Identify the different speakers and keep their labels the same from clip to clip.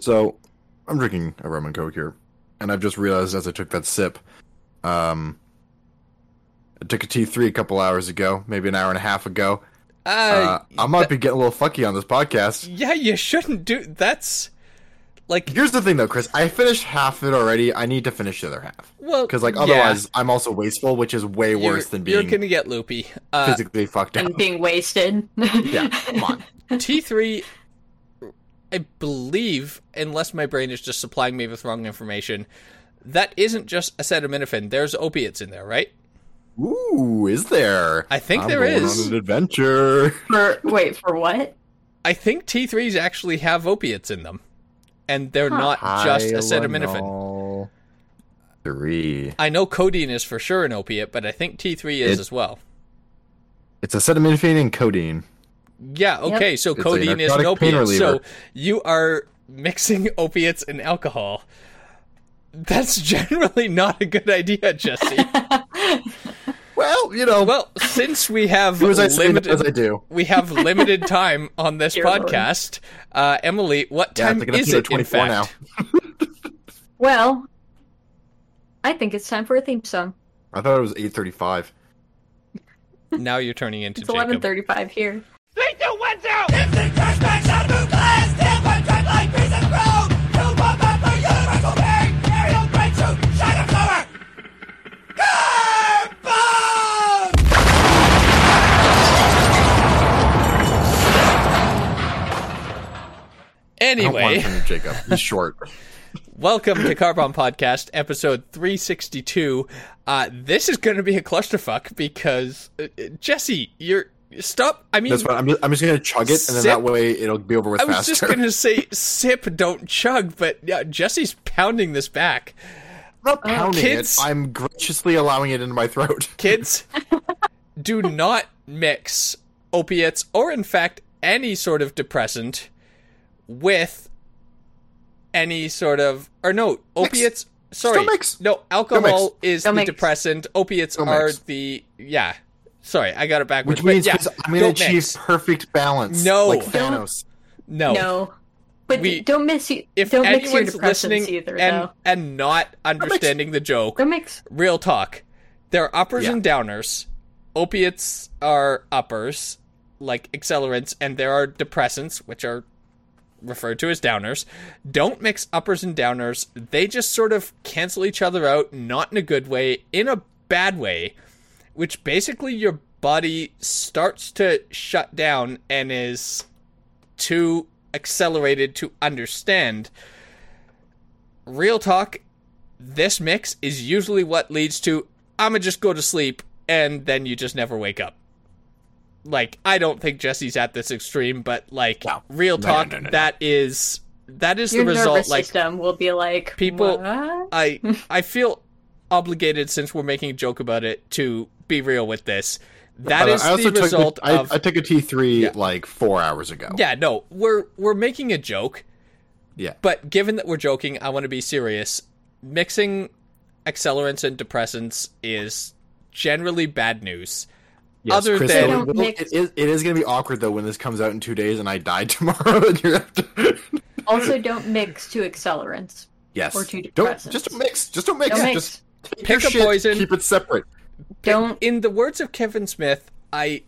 Speaker 1: So, I'm drinking a rum and coke here, and I've just realized as I took that sip, um, I took a T3 a couple hours ago, maybe an hour and a half ago.
Speaker 2: Uh,
Speaker 1: Uh, I might be getting a little fucky on this podcast.
Speaker 2: yeah, you shouldn't do. That's like
Speaker 1: Here's the thing, though, Chris. I finished half of it already. I need to finish the other half
Speaker 2: well
Speaker 1: because, like,
Speaker 2: yeah,
Speaker 1: otherwise, I'm also wasteful, which is way
Speaker 2: you're,
Speaker 1: worse than being you're
Speaker 2: gonna get loopy. Uh,
Speaker 1: physically fucked up.
Speaker 3: and being wasted.
Speaker 1: Yeah, come on.
Speaker 2: T3, I believe, unless my brain is just supplying me with wrong information, that isn't just acetaminophen. There's opiates in there, right?
Speaker 1: Ooh, is there?
Speaker 2: I think
Speaker 1: I'm
Speaker 2: there
Speaker 1: going
Speaker 2: is.
Speaker 1: On an adventure.
Speaker 3: For wait, for what?
Speaker 2: I think T3s actually have opiates in them, and they're
Speaker 3: Huh.
Speaker 2: not just acetaminophen.
Speaker 1: Tylenol. Three.
Speaker 2: I know codeine is for sure an opiate, but I think T3 is
Speaker 1: It-
Speaker 2: as well.
Speaker 1: It's acetaminophen and codeine.
Speaker 2: Yeah, okay, so
Speaker 1: It's
Speaker 2: codeine is an opiate. So you are mixing opiates and alcohol. That's generally not a good idea, Jesse.
Speaker 1: Well, you know,
Speaker 2: well, since we have
Speaker 1: as I say, not
Speaker 2: limited
Speaker 1: as I do.
Speaker 2: we have limited time on this
Speaker 3: Dear
Speaker 2: podcast, uh, Emily, what time
Speaker 1: it's like an
Speaker 2: is it in
Speaker 1: 24 now.
Speaker 2: fact?
Speaker 3: well, I think it's time for a theme song.
Speaker 1: I thought it was eight thirty-five.
Speaker 2: Now you're turning into
Speaker 3: It's eleven
Speaker 2: Jacob.
Speaker 3: thirty-five here.
Speaker 4: Three, two, one, zero. Instant flashbacks out of glass. Damn, one track like piece of chrome. Two, one, back for universal pain. Aerial great shoot. Shine of flower. Carbon!
Speaker 1: I don't want
Speaker 2: Anyway,
Speaker 1: from you, Jacob. He's short.
Speaker 2: welcome to Carbon Podcast, episode 362. Uh, this is going to be a clusterfuck because uh, uh, Jesse, you're stop. I mean,
Speaker 1: That's fine. I'm just, I'm just gonna chug it, and then that way it'll be over with
Speaker 2: I was
Speaker 1: faster.
Speaker 2: just going to say sip, don't chug, but yeah, Jesse's pounding this back.
Speaker 1: I'm not oh, pounding
Speaker 2: kids-
Speaker 1: it. I'm graciously allowing it into my throat.
Speaker 2: Kids, do not mix opiates or, in fact, any sort of depressant with any sort of or no opiates. Sorry,
Speaker 1: don't mix.
Speaker 2: no alcohol is
Speaker 3: Don't
Speaker 2: the
Speaker 3: mix.
Speaker 2: depressant. Opiates
Speaker 1: Don't
Speaker 2: are
Speaker 1: mix.
Speaker 2: the yeah. Sorry, I got it backwards.
Speaker 1: Which means
Speaker 2: yeah,
Speaker 1: I'm gonna achieve
Speaker 2: mix.
Speaker 1: perfect balance.
Speaker 2: No.
Speaker 1: like
Speaker 3: Don't-
Speaker 1: Thanos.
Speaker 2: no.
Speaker 3: No, but
Speaker 2: We-
Speaker 3: don't miss you.
Speaker 2: If
Speaker 3: don't mix your
Speaker 2: anyone's listening
Speaker 3: either,
Speaker 2: and
Speaker 3: though.
Speaker 2: and not understanding the joke,
Speaker 3: Don't mix.
Speaker 2: real talk. There are uppers
Speaker 1: Yeah.
Speaker 2: and downers. Opiates are uppers, like accelerants, and there are depressants, which are referred to as downers. Don't mix uppers and downers. They just sort of cancel each other out, not in a good way, in a bad way, which basically your body starts to shut down and is too accelerated to understand. Real talk, this mix is usually what leads to I'ma just go to sleep and then you just never wake up. Like I don't think Jesse's at this extreme, but like
Speaker 1: No.
Speaker 2: real
Speaker 1: No, no,
Speaker 2: talk,
Speaker 1: no, no, no.
Speaker 2: that is that is
Speaker 3: Your
Speaker 2: the result.
Speaker 3: nervous
Speaker 2: Like
Speaker 3: system will be like
Speaker 2: people-
Speaker 3: What?
Speaker 2: I I feel obligated since we're making a joke about it to be real with this. That
Speaker 1: But
Speaker 2: is
Speaker 1: I also
Speaker 2: the
Speaker 1: took
Speaker 2: result
Speaker 1: I,
Speaker 2: of
Speaker 1: I took a T3
Speaker 2: Yeah.
Speaker 1: like four hours ago.
Speaker 2: yeah. No, we're we're making a joke.
Speaker 1: Yeah.
Speaker 2: But given that we're joking, I want to be serious. Mixing accelerants and depressants is generally bad news.
Speaker 1: Yes,
Speaker 2: Other
Speaker 1: Chris,
Speaker 2: than-
Speaker 1: it, will-
Speaker 3: mix-
Speaker 1: it is it is gonna be awkward though when this comes out in two days and I die tomorrow. and you're after...
Speaker 3: Also, don't mix two accelerants.
Speaker 1: yes.
Speaker 3: Or two
Speaker 1: don't
Speaker 3: depressants.
Speaker 1: just don't mix. Just don't mix.
Speaker 3: Don't mix.
Speaker 1: Just take
Speaker 2: Pick
Speaker 1: your
Speaker 2: a
Speaker 1: shit,
Speaker 2: poison.
Speaker 1: Keep it separate.
Speaker 3: Don't.
Speaker 2: In the words of Kevin Smith, I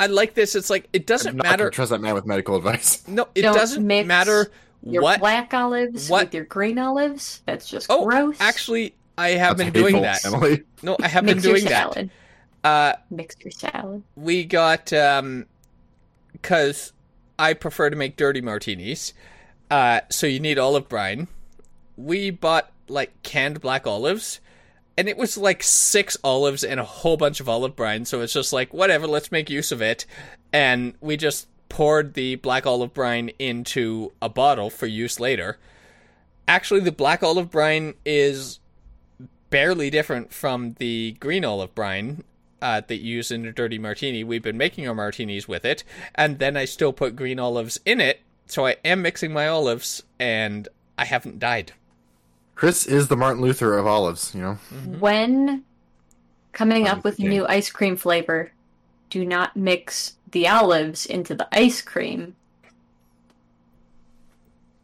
Speaker 2: I like this. It's like it
Speaker 1: I'm
Speaker 2: doesn't matter.
Speaker 1: trust that man with medical advice.
Speaker 2: No, it
Speaker 3: Don't
Speaker 2: doesn't
Speaker 3: mix
Speaker 2: matter
Speaker 3: Your
Speaker 2: what.
Speaker 3: black olives
Speaker 2: what-
Speaker 3: with your green olives. That's just
Speaker 2: Oh,
Speaker 3: gross.
Speaker 2: actually, I have
Speaker 1: That's
Speaker 2: been doing that.
Speaker 1: Emily.
Speaker 2: No, I have
Speaker 3: mix
Speaker 2: been doing
Speaker 3: your
Speaker 2: that.
Speaker 3: salad.
Speaker 2: Uh,
Speaker 3: Mix your salad.
Speaker 2: we got um because I prefer to make dirty martinis. Uh so you need olive brine. We bought like canned black olives and it was like six olives and a whole bunch of olive brine, so it's just like whatever, let's make use of it. And we just poured the black olive brine into a bottle for use later. Actually, the black olive brine is barely different from the green olive brine uh, that you use in a dirty martini. We've been making our martinis with it, and then I still put green olives in it. So I am mixing my olives, and I haven't died.
Speaker 1: Chris is the Martin Luther of olives. You know.
Speaker 2: Mm-hmm.
Speaker 3: When coming up with a new ice cream flavor, do not mix the olives into the ice cream.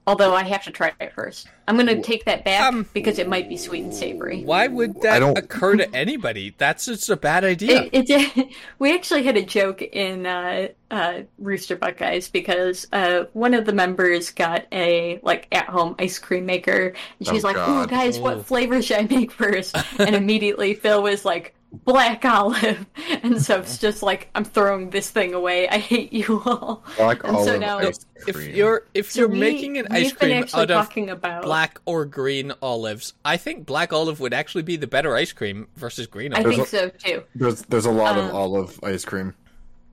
Speaker 3: Although I have to try it first. I'm gonna take that back
Speaker 2: Um,
Speaker 3: because it might be sweet and savory.
Speaker 2: Why would that occur to anybody? That's just a bad idea.
Speaker 3: It, it, we actually had a joke in uh, uh, Rooster Buckeyes because uh, one of the members got a like at home ice cream maker, and she's
Speaker 1: Oh,
Speaker 3: like, "Oh, guys,
Speaker 2: Oh.
Speaker 3: what flavor should I make first? and immediately Phil was like, "Black olive," and so it's just like, "I'm throwing this thing away. I hate you all."
Speaker 1: Black
Speaker 3: And so now-
Speaker 1: ice
Speaker 2: if you're if
Speaker 3: So
Speaker 2: you're
Speaker 3: we-
Speaker 2: making an ice cream out of
Speaker 3: about
Speaker 2: black or green olives, I think black olive would actually be the better ice cream versus green
Speaker 3: I
Speaker 2: olive.
Speaker 3: think so too.
Speaker 1: there's there's a lot of
Speaker 3: Um,
Speaker 1: olive ice cream.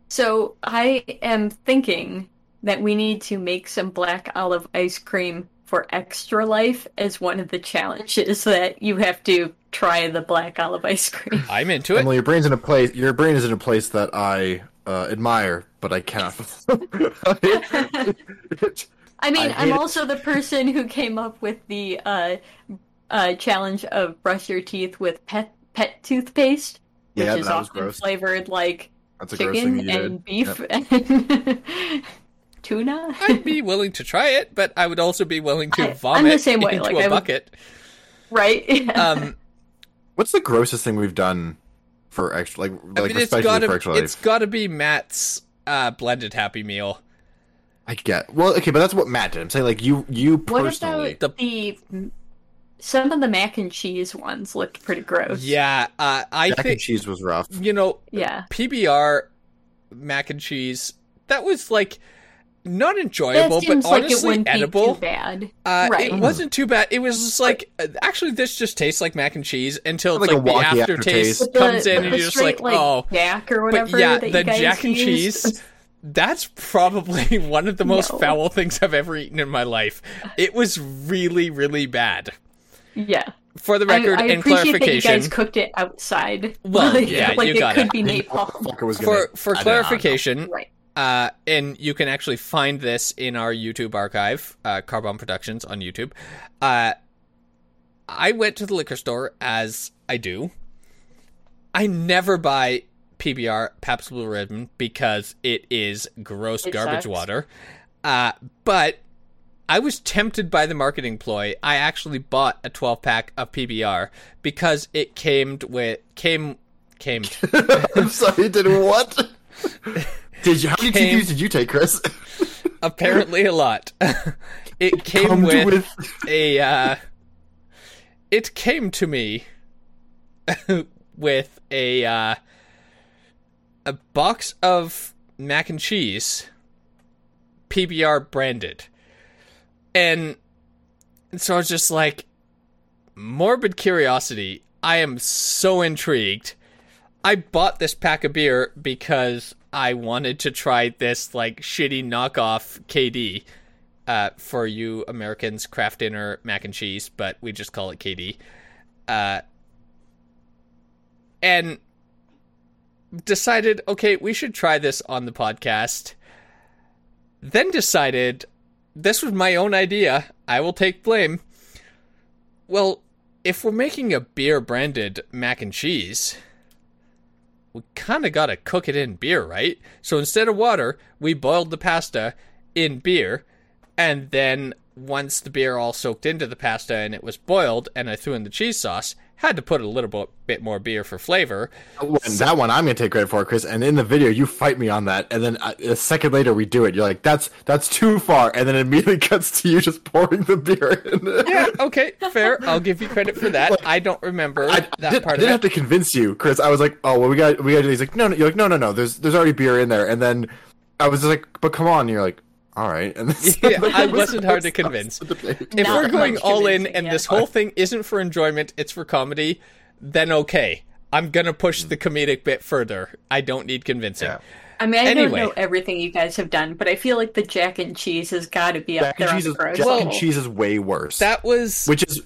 Speaker 3: So I am thinking that we need to make some black olive ice cream for extra life as one of the challenges that you have to try the black olive ice cream.
Speaker 2: I'm into it.
Speaker 1: Emily, your brain's in a place. Your brain is in a place that I uh, admire, but I cannot.
Speaker 3: I mean,
Speaker 1: I
Speaker 3: I'm
Speaker 1: it.
Speaker 3: also the person who came up with the uh, uh, challenge of brush your teeth with pet pet toothpaste, which
Speaker 1: yeah,
Speaker 3: is often
Speaker 1: gross.
Speaker 3: flavored like
Speaker 1: That's a gross thing
Speaker 3: chicken
Speaker 1: you did.
Speaker 3: and beef
Speaker 1: Yep.
Speaker 3: and tuna.
Speaker 2: I'd be willing to try it, but I would also be willing to
Speaker 3: I- I'm
Speaker 2: vomit
Speaker 3: the same way,
Speaker 2: into
Speaker 3: like,
Speaker 2: a
Speaker 3: I would-
Speaker 2: bucket.
Speaker 3: right?
Speaker 2: Um,
Speaker 1: What's the grossest thing we've done for extra, like,
Speaker 2: I
Speaker 1: like
Speaker 2: mean, it's
Speaker 1: especially
Speaker 2: gotta
Speaker 1: for extra life?
Speaker 2: It's gotta be Matt's uh, blended Happy Meal.
Speaker 1: I get. Well, okay, but that's what Matt did. I'm saying, like, you, you
Speaker 3: What
Speaker 1: personally.
Speaker 3: about the some of the mac and cheese ones looked pretty gross.
Speaker 2: Yeah, uh, I
Speaker 1: Mac and
Speaker 2: think
Speaker 1: cheese was rough.
Speaker 2: you know
Speaker 3: Yeah.
Speaker 2: PBR mac and cheese. That was like not enjoyable, but
Speaker 3: seems like it
Speaker 2: honestly
Speaker 3: wouldn't be
Speaker 2: edible.
Speaker 3: too bad.
Speaker 2: Uh,
Speaker 3: Right.
Speaker 2: It wasn't too bad. It was just like uh, actually this just tastes like mac and cheese until it's
Speaker 1: Like
Speaker 2: like, the aftertaste
Speaker 1: aftertaste.
Speaker 3: But the,
Speaker 2: comes in and you're just
Speaker 3: straight,
Speaker 2: like, oh.
Speaker 3: Jack or whatever.
Speaker 2: But
Speaker 3: whatever.
Speaker 2: yeah,
Speaker 3: that
Speaker 2: the
Speaker 3: you guys
Speaker 2: Jack and
Speaker 3: used.
Speaker 2: cheese. That's probably one of the most
Speaker 3: No.
Speaker 2: foul things I've ever eaten in my life. It was really, really bad.
Speaker 3: Yeah.
Speaker 2: For the record
Speaker 3: I
Speaker 2: and
Speaker 3: appreciate that you guys cooked it outside.
Speaker 2: Well,
Speaker 3: like,
Speaker 2: yeah,
Speaker 3: like
Speaker 2: you
Speaker 3: it
Speaker 2: got
Speaker 3: could
Speaker 2: it.
Speaker 3: be napalm.
Speaker 1: Fucker
Speaker 2: for for
Speaker 1: I don't know.
Speaker 2: clarification,
Speaker 3: Right.
Speaker 2: Uh, and you can actually find this in our YouTube archive, uh, Carbon Productions on YouTube. Uh, I went to the liquor store as I do. I never buy PBR Pabst Blue Ribbon because it is gross
Speaker 3: It
Speaker 2: garbage
Speaker 3: sucks.
Speaker 2: water. Uh, but I was tempted by the marketing ploy. I actually bought a 12 pack of PBR because it came with came came
Speaker 1: I'm sorry, did what? Did you? How many
Speaker 2: Came-
Speaker 1: TVs did you take, Chris?
Speaker 2: apparently a lot. it came with,
Speaker 1: with-
Speaker 2: a uh, it came to me with a uh, a box of mac and cheese PBR branded. And so I was just like morbid curiosity. I am so intrigued. I bought this pack of beer because I wanted to try this like shitty knockoff KD. Uh, for you Americans, Kraft Dinner mac and cheese, but we just call it KD. Uh, and decided, okay, we should try this on the podcast. Then decided this was my own idea. I will take blame. Well, if we're making a beer branded mac and cheese, we kind of got to cook it in beer, right? So instead of water, we boiled the pasta in beer, and then once the beer all soaked into the pasta and it was boiled, and I threw in the cheese sauce, had to put a little bit, more beer for flavor.
Speaker 1: And that one I'm gonna take credit for, Chris. And in the video, you fight me on that, and then uh, a second later we do it. You're like, "That's that's too far," and then it immediately cuts to you just pouring the beer in.
Speaker 2: Yeah, okay, fair. I'll give you credit for that. I don't remember
Speaker 1: I,
Speaker 2: that
Speaker 1: did,
Speaker 2: part
Speaker 1: I didn't have to convince you, Chris. I was like, "Oh, well, we got we got." to do He's like, "No, no." You're like, "No, no, no. There's there's already beer in there." And then I was just like, "But come on." And you're like, "All right." And then,
Speaker 2: Yeah, I wasn't hard to convince. If we're going all in and
Speaker 3: yeah.
Speaker 2: this whole thing isn't for enjoyment, it's for comedy, then okay. I'm gonna push the hmm. comedic bit further. I don't need convincing.
Speaker 1: Yeah.
Speaker 3: I mean, I
Speaker 2: Anyway.
Speaker 3: don't know everything you guys have done, but I feel like the Jack and Cheese has got to be up
Speaker 1: Jack and
Speaker 3: there
Speaker 1: cheese
Speaker 3: on
Speaker 1: is
Speaker 3: the
Speaker 1: Jack
Speaker 3: level.
Speaker 1: and cheese is way worse.
Speaker 2: That was
Speaker 1: which is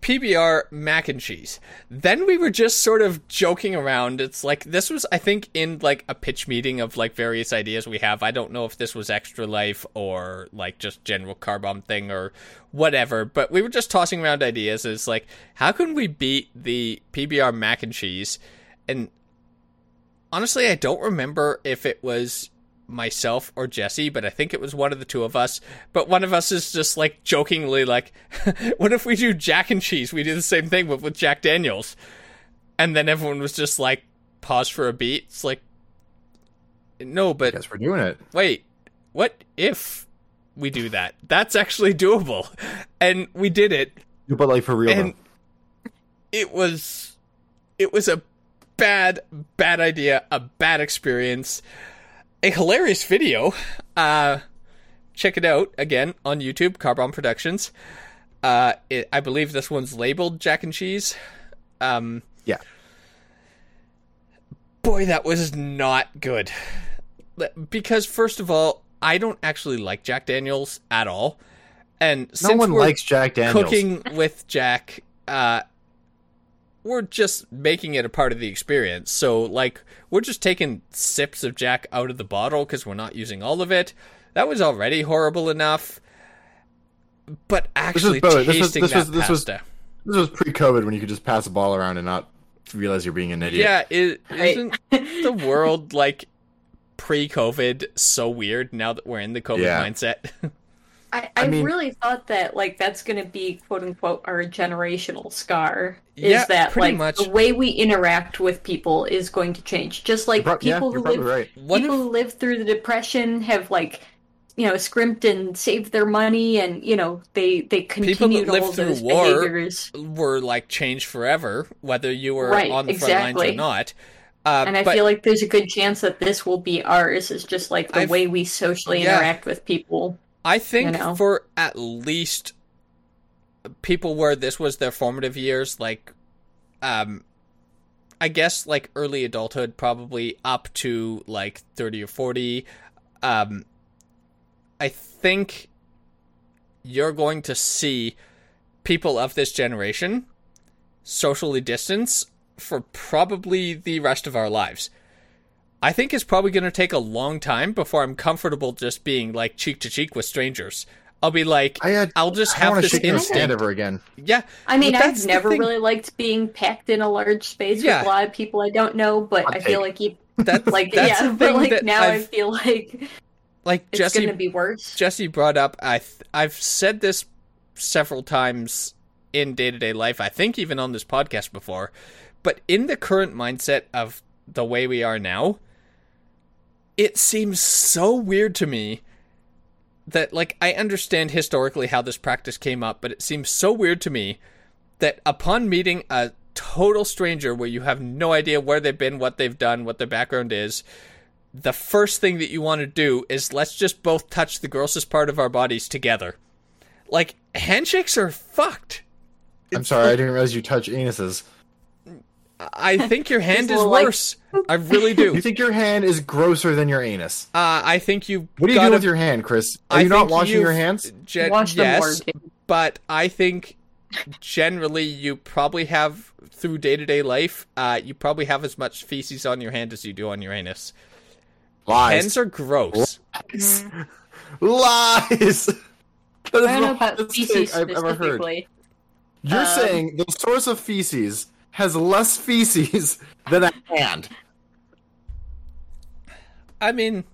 Speaker 2: PBR mac and cheese. Then we were just sort of joking around. It's like this was I think in like a pitch meeting of like various ideas we have. I don't know if this was extra life or like just general car bomb thing or whatever, but we were just tossing around ideas as like how can we beat the PBR mac and cheese? And honestly, I don't remember if it was myself or Jesse, but I think it was one of the two of us. But one of us is just like jokingly like, "What if we do Jack and Cheese? We do the same thing with with Jack Daniels." And then everyone was just like, pause for a beat. It's like, no, but
Speaker 1: Guess we're doing it.
Speaker 2: wait, what if we do that? That's actually doable. And we did it,
Speaker 1: But like for real
Speaker 2: and
Speaker 1: though.
Speaker 2: it was it was a bad bad idea, a bad experience. A hilarious video. Uh check it out again on YouTube, Carbon Productions. Uh it, I believe this one's labeled Jack and Cheese. Um
Speaker 1: Yeah.
Speaker 2: boy, that was not good. Because first of all, I don't actually like Jack Daniels at all. And
Speaker 1: No one likes Jack Daniels.
Speaker 2: cooking with Jack, uh, we're just making it a part of the experience. So, like, we're just taking sips of Jack out of the bottle because we're not using all of it. That was already horrible enough. But actually,
Speaker 1: both- this
Speaker 2: tasting
Speaker 1: was- this
Speaker 2: that
Speaker 1: was- this was-
Speaker 2: pasta,
Speaker 1: This was pre-COVID when you could just pass a ball around and not realize you're being an idiot.
Speaker 2: yeah, is
Speaker 3: Right.
Speaker 2: isn't the world like pre-COVID so weird now that we're in the COVID
Speaker 1: Yeah.
Speaker 2: mindset?
Speaker 3: I,
Speaker 1: I
Speaker 3: I,
Speaker 1: mean-
Speaker 3: really thought that like that's going to be quote unquote our generational scar.
Speaker 2: Yeah,
Speaker 3: is that
Speaker 2: pretty
Speaker 3: like
Speaker 2: much.
Speaker 3: the way we interact with people is going to change? Just like
Speaker 1: You're prob- yeah,
Speaker 3: people who live
Speaker 1: right.
Speaker 3: People
Speaker 2: if-
Speaker 3: who lived through the depression have like you know scrimped and saved their money and you know they they continued
Speaker 2: lived
Speaker 3: all
Speaker 2: through
Speaker 3: those
Speaker 2: war
Speaker 3: behaviors.
Speaker 2: were like changed forever, whether you were
Speaker 3: Right,
Speaker 2: on the front lines or not. Uh,
Speaker 3: And I
Speaker 2: but
Speaker 3: feel like there's a good chance that this will be ours. Is just like the
Speaker 2: I've-
Speaker 3: way we socially
Speaker 2: yeah.
Speaker 3: interact with people.
Speaker 2: I think
Speaker 3: you know?
Speaker 2: for at least people where this was their formative years, like, um, I guess like early adulthood, probably up to like thirty or forty. Um, I think you're going to see people of this generation socially distance for probably the rest of our lives. I think it's probably going to take a long time before I'm comfortable just being like cheek to cheek with strangers. I'll be like,
Speaker 1: I had,
Speaker 2: I'll just
Speaker 1: I
Speaker 2: have
Speaker 1: to
Speaker 2: this
Speaker 1: shake hands
Speaker 2: instinct.
Speaker 1: ever again.
Speaker 2: Yeah,
Speaker 3: I mean, I've never really liked being packed in a large space
Speaker 2: Yeah.
Speaker 3: with a lot of people I don't know, but
Speaker 1: Hot
Speaker 3: I feel
Speaker 1: take.
Speaker 3: like you
Speaker 2: That's
Speaker 3: like
Speaker 2: that's
Speaker 3: yeah,
Speaker 2: the
Speaker 3: but like now i
Speaker 2: I've,
Speaker 3: feel like
Speaker 2: like
Speaker 3: it's
Speaker 2: Jesse
Speaker 3: gonna be worse.
Speaker 2: Jesse brought up. I th- I've said this several times in day to day life. I think even on this podcast before, but in the current mindset of the way we are now, it seems so weird to me that like I understand historically how this practice came up, but it seems so weird to me that upon meeting a total stranger where you have no idea where they've been, what they've done, what their background is, the first thing that you want to do is let's just both touch the grossest part of our bodies together. Like handshakes are fucked.
Speaker 1: I'm sorry, I didn't realize you touch anuses.
Speaker 2: I think your hand is
Speaker 3: little, like-
Speaker 2: worse. I really do.
Speaker 1: You think your hand is grosser than your anus?
Speaker 2: Uh, I think you.
Speaker 1: What do you
Speaker 2: gotta,
Speaker 1: do with your hand, Chris? Are
Speaker 2: I
Speaker 1: you not washing your hands?
Speaker 2: gen-
Speaker 3: Wash them
Speaker 2: yes,
Speaker 3: Jim.
Speaker 2: but I think generally you probably have through day to day life, uh, you probably have as much feces on your hand as you do on your anus.
Speaker 1: Lies.
Speaker 2: Hands are gross.
Speaker 1: Lies. That is
Speaker 3: I don't know
Speaker 1: the
Speaker 3: about feces
Speaker 1: I've ever heard. You're
Speaker 3: Um,
Speaker 1: saying the source of feces has less feces than a hand.
Speaker 2: I mean,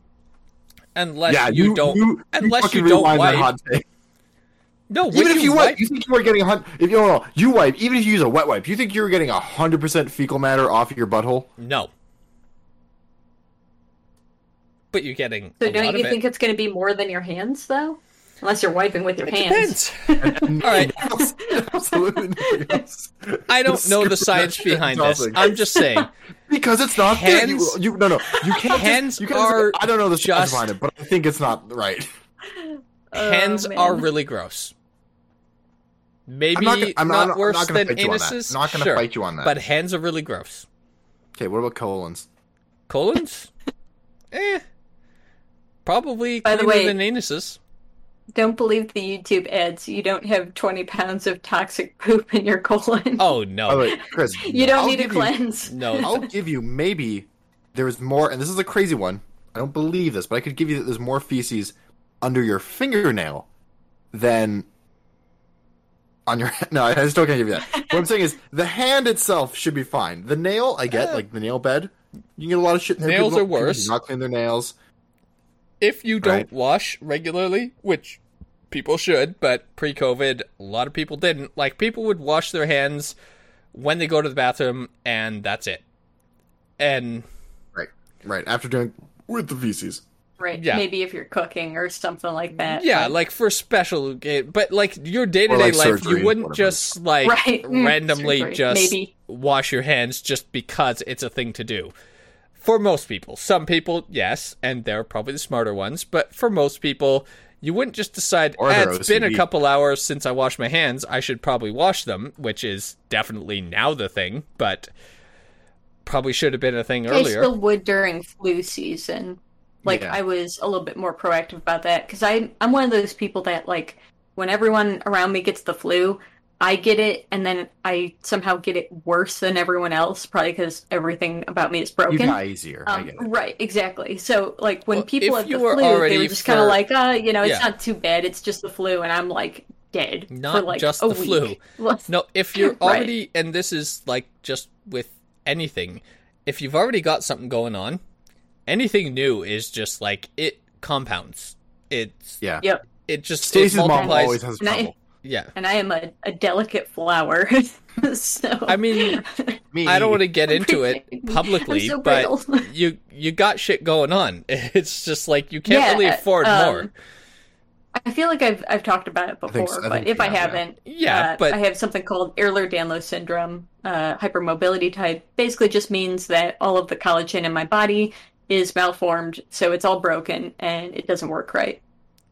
Speaker 2: unless
Speaker 1: yeah,
Speaker 2: you, don't, unless
Speaker 1: fucking
Speaker 2: you don't wipe.
Speaker 1: hot take.
Speaker 2: No,
Speaker 1: Even if you wipe,
Speaker 2: wipe,
Speaker 1: you think you are getting a hundred. If you no, no, you wipe. Even if you use a wet wipe, you think you're getting a hundred percent fecal matter off your butthole?
Speaker 2: no. But you're getting.
Speaker 3: So
Speaker 2: a
Speaker 3: don't
Speaker 2: lot
Speaker 3: you
Speaker 2: of
Speaker 3: think
Speaker 2: it.
Speaker 3: it's going to be more than your hands, though? Unless you're wiping with your
Speaker 2: It
Speaker 3: hands.
Speaker 2: depends. All right.
Speaker 1: Absolutely. else.
Speaker 2: I don't
Speaker 1: Just
Speaker 2: know the science behind this. I'm just saying.
Speaker 1: because it's not there. You,
Speaker 2: Hands-
Speaker 1: you no no. You can't.
Speaker 2: Hands
Speaker 1: just, you can't just-
Speaker 2: are
Speaker 1: I don't know the science behind it, but I think it's not right.
Speaker 3: Oh,
Speaker 2: Hands
Speaker 3: man.
Speaker 2: are really gross. Maybe
Speaker 1: I'm not. Gonna, I'm
Speaker 2: not,
Speaker 1: not,
Speaker 2: worse
Speaker 1: I'm not
Speaker 2: than
Speaker 1: fight you on that.
Speaker 2: anuses.
Speaker 1: I'm not going to
Speaker 2: sure,
Speaker 1: fight you on that.
Speaker 2: But hands are really gross.
Speaker 1: okay, what about colons?
Speaker 2: Colons? eh. Probably
Speaker 3: By the
Speaker 2: cleaner
Speaker 3: way-
Speaker 2: than anuses.
Speaker 3: Don't believe the YouTube ads. You don't have 20 pounds of toxic poop in your colon.
Speaker 2: Oh no.
Speaker 1: By the way, Chris,
Speaker 3: you don't
Speaker 1: I'll
Speaker 3: need a
Speaker 1: give you-
Speaker 3: cleanse.
Speaker 2: no.
Speaker 1: I'll give you maybe there's more, and this is a crazy one. I don't believe this, but I could give you that there's more feces under your fingernail than on your. No, I still can't give you that. What I'm saying is the hand itself should be fine. The nail, I get,
Speaker 2: Yeah.
Speaker 1: like the nail bed. You can get a lot of shit. in there.
Speaker 2: Nails
Speaker 1: People
Speaker 2: are
Speaker 1: don't- people
Speaker 2: worse.
Speaker 1: Not clean their nails.
Speaker 2: If you don't
Speaker 1: Right.
Speaker 2: wash regularly, which people should, but pre-COVID, a lot of people didn't. Like people would wash their hands when they go to the bathroom, and that's it. And
Speaker 1: Right. Right. After doing with the feces.
Speaker 3: Right.
Speaker 2: Yeah.
Speaker 3: Maybe if you're cooking or something like that.
Speaker 2: yeah,
Speaker 3: but-
Speaker 2: like for special, but like your day to day life,
Speaker 1: surgery,
Speaker 2: you wouldn't
Speaker 1: whatever.
Speaker 2: just like
Speaker 3: Right. Mm,
Speaker 2: randomly
Speaker 3: surgery,
Speaker 2: just
Speaker 3: maybe.
Speaker 2: wash your hands just because it's a thing to do. For most people, some people, yes, and they're probably the smarter ones, but for most people, you wouldn't just decide,
Speaker 1: Or
Speaker 2: "Ah,
Speaker 1: they're
Speaker 2: it's been a couple hours since I washed my hands, I should probably wash them, which is definitely now the thing, but probably should have been a thing
Speaker 3: I
Speaker 2: earlier.
Speaker 3: still would during flu season. Like
Speaker 1: Yeah.
Speaker 3: I was a little bit more proactive about that because I I'm one of those people that like when everyone around me gets the flu, I get it and then I somehow get it worse than everyone else, probably because everything about me is
Speaker 1: You
Speaker 3: broken.
Speaker 1: die easier. I
Speaker 3: Um,
Speaker 1: get it.
Speaker 3: right, exactly. So, like, when
Speaker 2: Well,
Speaker 3: people have the flu, they were just kind of
Speaker 2: for-
Speaker 3: like, uh, you know, it's
Speaker 2: Yeah.
Speaker 3: not too bad. It's just the flu, and I'm like dead for
Speaker 2: Not
Speaker 3: like
Speaker 2: just
Speaker 3: a
Speaker 2: the flu.
Speaker 3: week. Well,
Speaker 2: No, if you're
Speaker 3: Right.
Speaker 2: already, and this is like just with anything, if you've already got something going on, anything new is just like it compounds. It's
Speaker 1: Yeah.
Speaker 3: Yep.
Speaker 2: it just it
Speaker 1: Stacey's mom
Speaker 2: multiplies.
Speaker 1: always has
Speaker 3: And
Speaker 1: trouble.
Speaker 2: Yeah.
Speaker 3: And I am a, a delicate flower. so
Speaker 2: I mean,
Speaker 1: Me.
Speaker 2: I don't want to get
Speaker 3: I'm
Speaker 2: into it publicly,
Speaker 3: I'm so
Speaker 2: but you you got shit going on. It's just like you can't
Speaker 3: Yeah,
Speaker 2: really afford
Speaker 3: um,
Speaker 2: more.
Speaker 3: I feel like I've I've talked about it before,
Speaker 1: think so- I
Speaker 3: but
Speaker 1: think
Speaker 3: if
Speaker 1: you
Speaker 3: I
Speaker 1: have, yeah.
Speaker 3: haven't,
Speaker 2: Yeah,
Speaker 3: uh,
Speaker 2: but
Speaker 3: I have something called Ehlers-Danlos syndrome, uh, hypermobility type. Basically, just means that all of the collagen in my body is malformed, so it's all broken and it doesn't work right.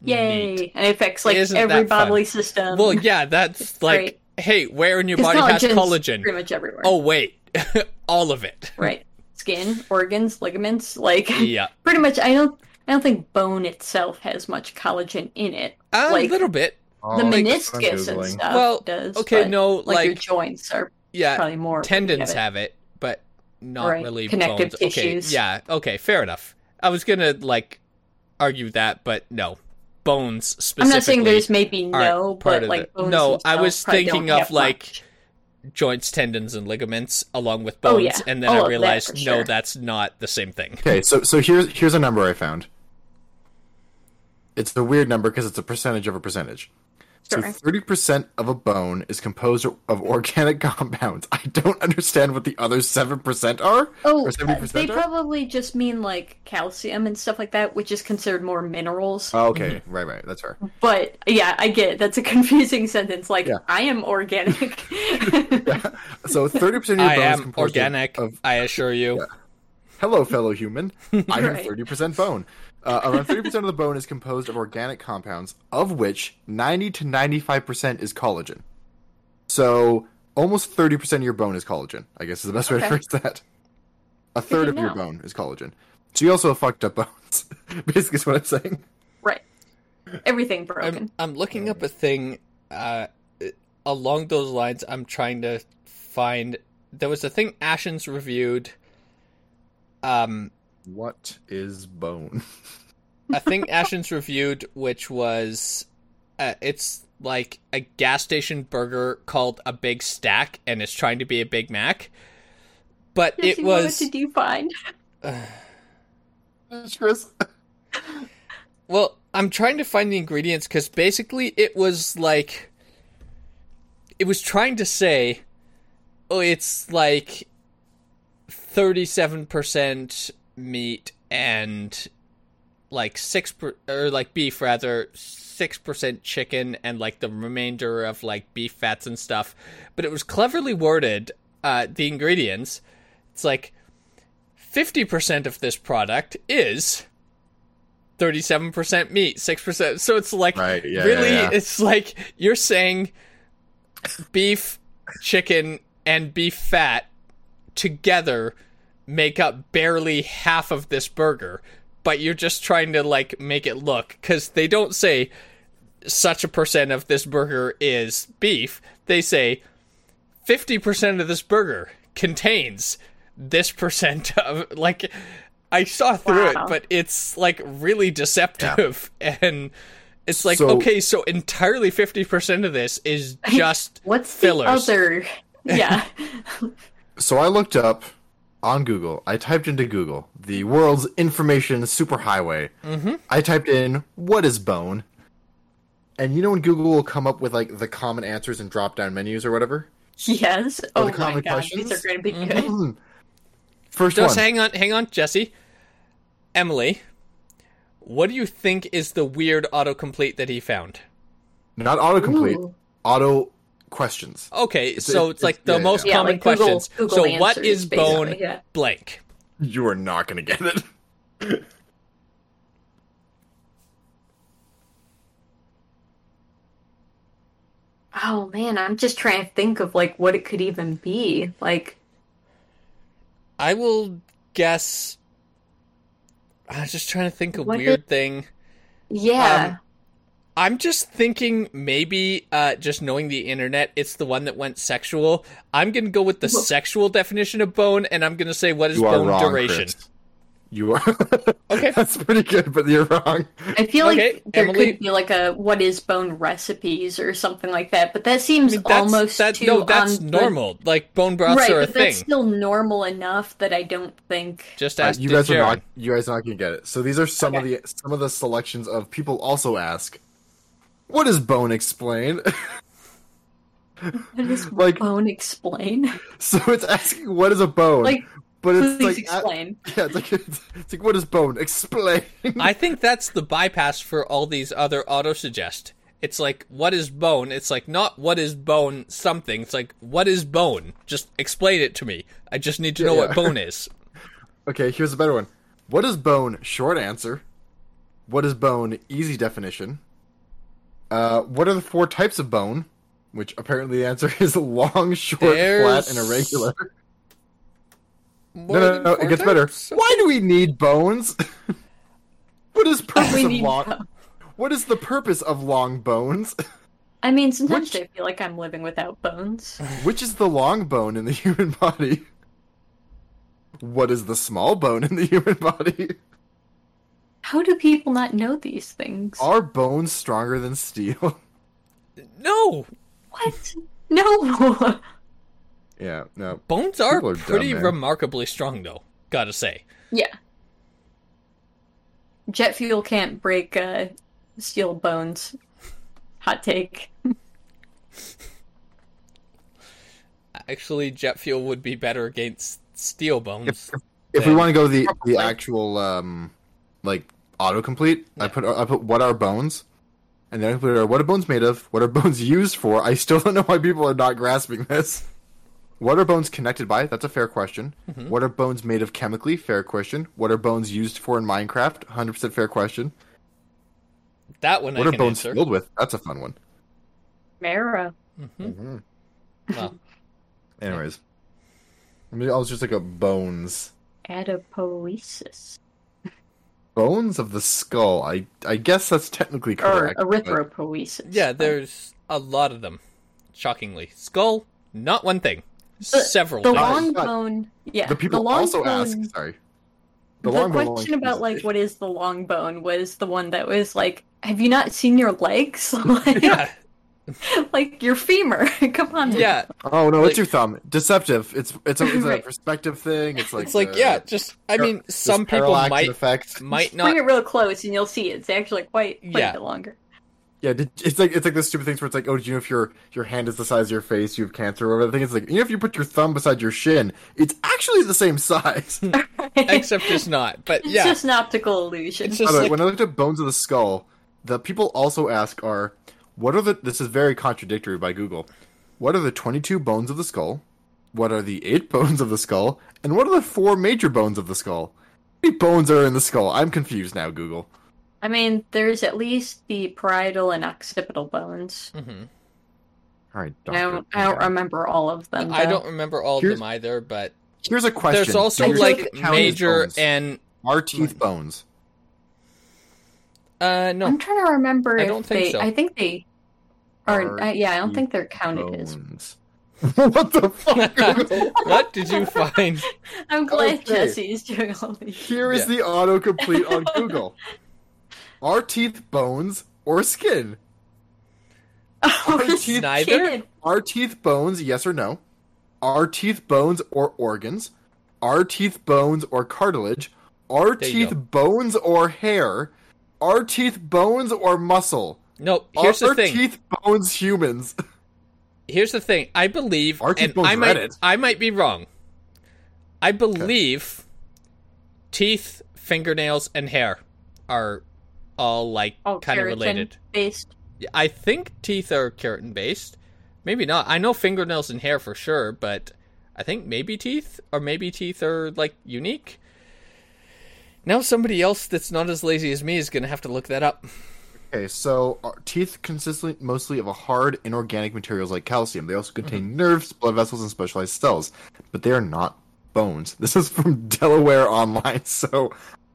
Speaker 3: Yay!
Speaker 2: Neat.
Speaker 3: And it affects like
Speaker 2: Isn't
Speaker 3: every
Speaker 2: that fun?
Speaker 3: bodily system.
Speaker 2: Well, yeah, that's like,
Speaker 3: great.
Speaker 2: hey, where in your body has collagen?
Speaker 3: Pretty much everywhere.
Speaker 2: Oh wait, all of it.
Speaker 3: right. Skin, organs, ligaments, like
Speaker 2: Yeah,
Speaker 3: pretty much. I don't. I don't think bone itself has much collagen in it.
Speaker 2: a
Speaker 3: Like,
Speaker 2: little bit.
Speaker 1: Oh,
Speaker 3: the
Speaker 1: like,
Speaker 3: meniscus
Speaker 1: I'm
Speaker 3: and stuff
Speaker 2: Well,
Speaker 3: does.
Speaker 2: okay,
Speaker 3: but,
Speaker 2: no,
Speaker 3: like, your joints are
Speaker 2: Yeah,
Speaker 3: probably more
Speaker 2: tendons
Speaker 3: have it.
Speaker 2: have it, but not
Speaker 3: Right.
Speaker 2: really
Speaker 3: Connective
Speaker 2: bones. Okay, yeah, okay, fair enough. I was gonna like argue that, but no, bones specifically.
Speaker 3: I'm not saying there's maybe no,
Speaker 2: part
Speaker 3: but
Speaker 2: of
Speaker 3: like
Speaker 2: it.
Speaker 3: bones
Speaker 2: No, I was thinking of, like,
Speaker 3: much.
Speaker 2: joints, tendons, and ligaments along with
Speaker 3: Oh,
Speaker 2: bones,
Speaker 3: yeah.
Speaker 2: and then
Speaker 3: All
Speaker 2: I
Speaker 3: of that
Speaker 2: realized no, that's not the same thing.
Speaker 1: Okay, so so here's here's a number I found. It's a weird number because it's a percentage of a percentage. So thirty percent of a bone is composed of organic compounds. I don't understand what the other seven percent are.
Speaker 3: Oh,
Speaker 1: or
Speaker 3: uh,
Speaker 1: seventy
Speaker 3: they
Speaker 1: are.
Speaker 3: probably just mean like calcium and stuff like that, which is considered more minerals.
Speaker 1: Oh, okay, right, right, that's fair.
Speaker 3: But yeah, I get it. That's a confusing sentence. Like
Speaker 1: Yeah.
Speaker 3: I am organic.
Speaker 1: So thirty percent of your
Speaker 2: I
Speaker 1: bone is
Speaker 2: am
Speaker 1: composed of-
Speaker 2: organic.
Speaker 1: of
Speaker 2: I assure you.
Speaker 1: Hello, fellow human. I have 30% bone. Uh, around 30% of the bone is composed of organic compounds, of which 90 to 95% is collagen. So, almost 30% of your bone is collagen, I guess is the best way to phrase that. A third
Speaker 3: to
Speaker 1: of your bone is collagen. So, you also have fucked up bones. Basically, is what I'm saying.
Speaker 3: right. Everything broken.
Speaker 2: I'm, I'm looking up a thing uh, along those lines. I'm trying to find. There was a thing Ashens reviewed. Um,
Speaker 1: What is bone?
Speaker 2: I think Ashens reviewed, which was, uh, it's like a gas station burger called a Big Stack, and it's trying to be a Big Mac. But it was
Speaker 3: What did you find?
Speaker 1: Chris?
Speaker 2: Well, I'm trying to find the ingredients because basically it was like. It was trying to say, oh, it's like 37% meat and like 6 per, or like beef rather 6% chicken and like the remainder of like beef fats and stuff but it was cleverly worded uh the ingredients it's like 50% of this product is 37% meat, 6%. So it's like
Speaker 1: Right, yeah,
Speaker 2: really
Speaker 1: yeah, yeah.
Speaker 2: it's like you're saying beef, chicken and beef fat together make up barely half of this burger, but you're just trying to like make it look cuz they don't say such a percent of this burger is beef. They say 50% of this burger contains this percent of like I saw through
Speaker 3: Wow.
Speaker 2: it, but it's like really deceptive and it's like
Speaker 1: So-
Speaker 2: okay, so entirely 50% of this is just
Speaker 3: What's
Speaker 2: fillers.
Speaker 3: the other? Yeah.
Speaker 1: So, I looked up on Google. I typed into Google the world's information superhighway. Mm-hmm. I typed in what is bone, and you know when Google will come up with like the common answers and drop down menus or whatever.
Speaker 3: Yes.
Speaker 1: Or
Speaker 3: Oh
Speaker 1: the
Speaker 3: my
Speaker 1: common
Speaker 3: god,
Speaker 1: questions?
Speaker 3: these are going to be
Speaker 2: Mm-hmm.
Speaker 3: good.
Speaker 1: Mm. First
Speaker 2: Just
Speaker 1: one.
Speaker 2: hang on, hang on, Jesse. Emily, what do you think is the weird autocomplete that he found?
Speaker 1: Not autocomplete.
Speaker 3: Ooh.
Speaker 1: Auto questions.
Speaker 2: Okay, so
Speaker 1: it's-
Speaker 2: it's, like
Speaker 1: it's-
Speaker 2: the
Speaker 1: yeah,
Speaker 2: most
Speaker 3: yeah.
Speaker 2: common
Speaker 3: Yeah, like Google-
Speaker 2: questions.
Speaker 3: Google
Speaker 2: so what
Speaker 3: answers,
Speaker 2: is bone
Speaker 3: yeah.
Speaker 2: blank?
Speaker 1: You are not going to get it.
Speaker 3: Oh man, I'm just trying to think of like what it could even be. Like,
Speaker 2: I will guess. I was just trying to think of
Speaker 3: What
Speaker 2: weird
Speaker 3: is-
Speaker 2: thing.
Speaker 3: yeah,
Speaker 2: Um, I'm just thinking maybe uh, just knowing the internet, it's the one that went sexual. I'm gonna go with the sexual definition of bone, and I'm gonna say what is
Speaker 1: You
Speaker 2: bone
Speaker 1: wrong,
Speaker 2: duration.
Speaker 1: Chris. You are.
Speaker 2: Okay.
Speaker 1: That's pretty good, but you're wrong.
Speaker 3: I feel
Speaker 2: okay,
Speaker 3: like there
Speaker 2: Emily-
Speaker 3: could be like a what is bone recipes or something like that, but that
Speaker 2: I
Speaker 3: seems
Speaker 2: mean, that's,
Speaker 3: almost
Speaker 2: that,
Speaker 3: too
Speaker 2: no, that's
Speaker 3: on the-
Speaker 2: normal. Like bone broths
Speaker 3: right,
Speaker 2: are a
Speaker 3: but
Speaker 2: thing.
Speaker 3: that's still normal enough that I don't think.
Speaker 2: Just
Speaker 1: Uh,
Speaker 2: ask
Speaker 1: you guys are not. You guys are not gonna get it. So these are some of the some of the selections of people also ask, "What does bone explain?"
Speaker 3: What does
Speaker 1: Like-
Speaker 3: bone explain?
Speaker 1: so it's asking, "What is a bone?"
Speaker 3: Like,
Speaker 1: but it's
Speaker 3: please
Speaker 1: like,
Speaker 3: explain.
Speaker 1: yeah, it's like it's, it's like, "What is bone?" Explain.
Speaker 2: I think that's the bypass for all these other auto suggest. It's like what is bone? It's like not what is bone something. It's like what is bone? Just explain it to me. I just need to know
Speaker 1: Yeah.
Speaker 2: what bone is.
Speaker 1: okay, here's a better one. What is bone? Short answer. What is bone? Easy definition. Uh, what are the four types of bone? Which apparently the answer is long, short,
Speaker 2: There's-
Speaker 1: flat, and irregular.
Speaker 2: More
Speaker 1: No, no,
Speaker 2: than
Speaker 1: no, it gets better.
Speaker 2: types?
Speaker 1: Why do we need bones? what is purpose of long?
Speaker 3: bone.
Speaker 1: What is the purpose of long bones?
Speaker 3: I mean, sometimes
Speaker 1: Which-
Speaker 3: I feel like I'm living without bones.
Speaker 1: Which is the long bone in the human body? What is the small bone in the human body?
Speaker 3: How do people not know these things?
Speaker 1: Are bones stronger than steel?
Speaker 2: No,
Speaker 3: What? No.
Speaker 1: yeah, no.
Speaker 2: bones are,
Speaker 1: are
Speaker 2: pretty
Speaker 1: man.
Speaker 2: remarkably strong, though. Gotta say.
Speaker 3: yeah. Jet fuel can't break uh, steel bones. Hot take.
Speaker 2: Actually, jet fuel would be better against steel bones.
Speaker 1: If we want to go the the actual um like autocomplete, I put I put what are bones, and then I put uh, what are bones made of? What are bones used for? I still don't know why people are not grasping this. What are bones connected by? That's a fair question.
Speaker 2: Mm-hmm.
Speaker 1: What are bones made of chemically? Fair question. What are bones used for in Minecraft? Hundred percent fair question.
Speaker 2: That one
Speaker 1: What
Speaker 2: I
Speaker 1: are
Speaker 2: can
Speaker 1: bones
Speaker 2: answer.
Speaker 1: filled with? That's a fun one.
Speaker 3: Marrow.
Speaker 2: Mm-hmm. Well,
Speaker 1: Anyways, maybe I was just like a bones.
Speaker 3: Adipoesis.
Speaker 1: Bones of the skull. I I guess that's technically
Speaker 3: Or
Speaker 1: correct. but-
Speaker 3: erythropoiesis.
Speaker 2: yeah, there's a lot of them. Shockingly, skull, not one thing. Several
Speaker 3: The
Speaker 2: things.
Speaker 3: long
Speaker 1: But
Speaker 3: bone. Yeah.
Speaker 1: The people the
Speaker 3: long
Speaker 1: also
Speaker 3: bone,
Speaker 1: ask. Sorry.
Speaker 3: The,
Speaker 1: long
Speaker 3: question
Speaker 1: only
Speaker 3: about like
Speaker 1: it.
Speaker 3: what is the long bone was the one that was like, have you not seen your legs? like,
Speaker 2: yeah,
Speaker 3: like your femur. Come on.
Speaker 2: yeah.
Speaker 1: Oh no,
Speaker 2: Like-
Speaker 1: it's your thumb. Deceptive. It's it's a, it's a
Speaker 3: Right.
Speaker 1: perspective thing. It's like
Speaker 2: It's like
Speaker 1: uh,
Speaker 2: yeah, just I mean, some people might
Speaker 1: effect.
Speaker 2: might
Speaker 3: Just Bring
Speaker 2: not.
Speaker 3: it real close and you'll see it's actually quite, quite
Speaker 2: Yeah.
Speaker 3: a bit longer.
Speaker 1: Yeah, did, it's like it's like the stupid things where it's like, oh, did you know if your your hand is the size of your face, you have cancer or whatever? The thing it's like, you know, if you put your thumb beside your shin, it's actually the same size.
Speaker 2: Except it's not. But
Speaker 3: It's
Speaker 2: yeah,
Speaker 3: just an optical illusion.
Speaker 2: It's
Speaker 1: By
Speaker 2: just
Speaker 1: the way,
Speaker 2: like
Speaker 1: when I looked at bones of the skull, the people also ask are, what are the? This is very contradictory by Google. What are the twenty-two bones of the skull? What are the eight bones of the skull? And what are the four major bones of the skull? How many bones are in the skull? I'm confused now, Google.
Speaker 3: I mean, there's at least the parietal and occipital bones.
Speaker 2: Mhm.
Speaker 1: All right,
Speaker 3: I don't, I don't remember all of them.
Speaker 2: I don't remember all of them either. But
Speaker 1: Here's a question.
Speaker 2: there's also
Speaker 1: Do
Speaker 2: like major
Speaker 1: bones?
Speaker 2: and
Speaker 1: Are teeth bones?
Speaker 2: Uh no.
Speaker 3: I'm trying to remember
Speaker 2: I
Speaker 3: if
Speaker 2: don't think
Speaker 3: they.
Speaker 2: so.
Speaker 3: I think they are.
Speaker 1: Are
Speaker 3: Uh, yeah, I don't think they're counted as.
Speaker 1: Bones. what the fuck?
Speaker 2: What did you find?
Speaker 3: I'm glad
Speaker 1: Okay.
Speaker 3: Jesse's doing all these.
Speaker 1: Here is
Speaker 2: Yeah.
Speaker 1: the autocomplete on Google. Are teeth bones or skin?
Speaker 3: Oh,
Speaker 1: teeth-
Speaker 2: Neither?
Speaker 3: kid.
Speaker 1: Are teeth bones, yes or no? Are teeth bones or organs? Are teeth bones or cartilage? Are
Speaker 2: There you
Speaker 1: teeth
Speaker 2: go.
Speaker 1: bones or hair? Are teeth bones or muscle?
Speaker 2: No, here's
Speaker 1: are
Speaker 2: the thing.
Speaker 1: Are teeth bones humans?
Speaker 2: Here's the thing. I believe,
Speaker 1: Are teeth
Speaker 2: and
Speaker 1: bones
Speaker 2: I might,
Speaker 1: Reddit?
Speaker 2: I might be wrong. I believe teeth, fingernails, and hair are all like
Speaker 3: All
Speaker 2: kind of related.
Speaker 3: based.
Speaker 2: I think teeth are keratin based. Maybe not. I know fingernails and hair for sure, but I think maybe teeth, or maybe teeth are like unique. Now somebody else that's not as lazy as me is gonna have to look that up.
Speaker 1: Okay, so uh, teeth consist mostly of a hard inorganic materials like calcium. They also contain
Speaker 2: Mm-hmm.
Speaker 1: nerves, blood vessels, and specialized cells, but they are not bones. This is from Delaware Online, so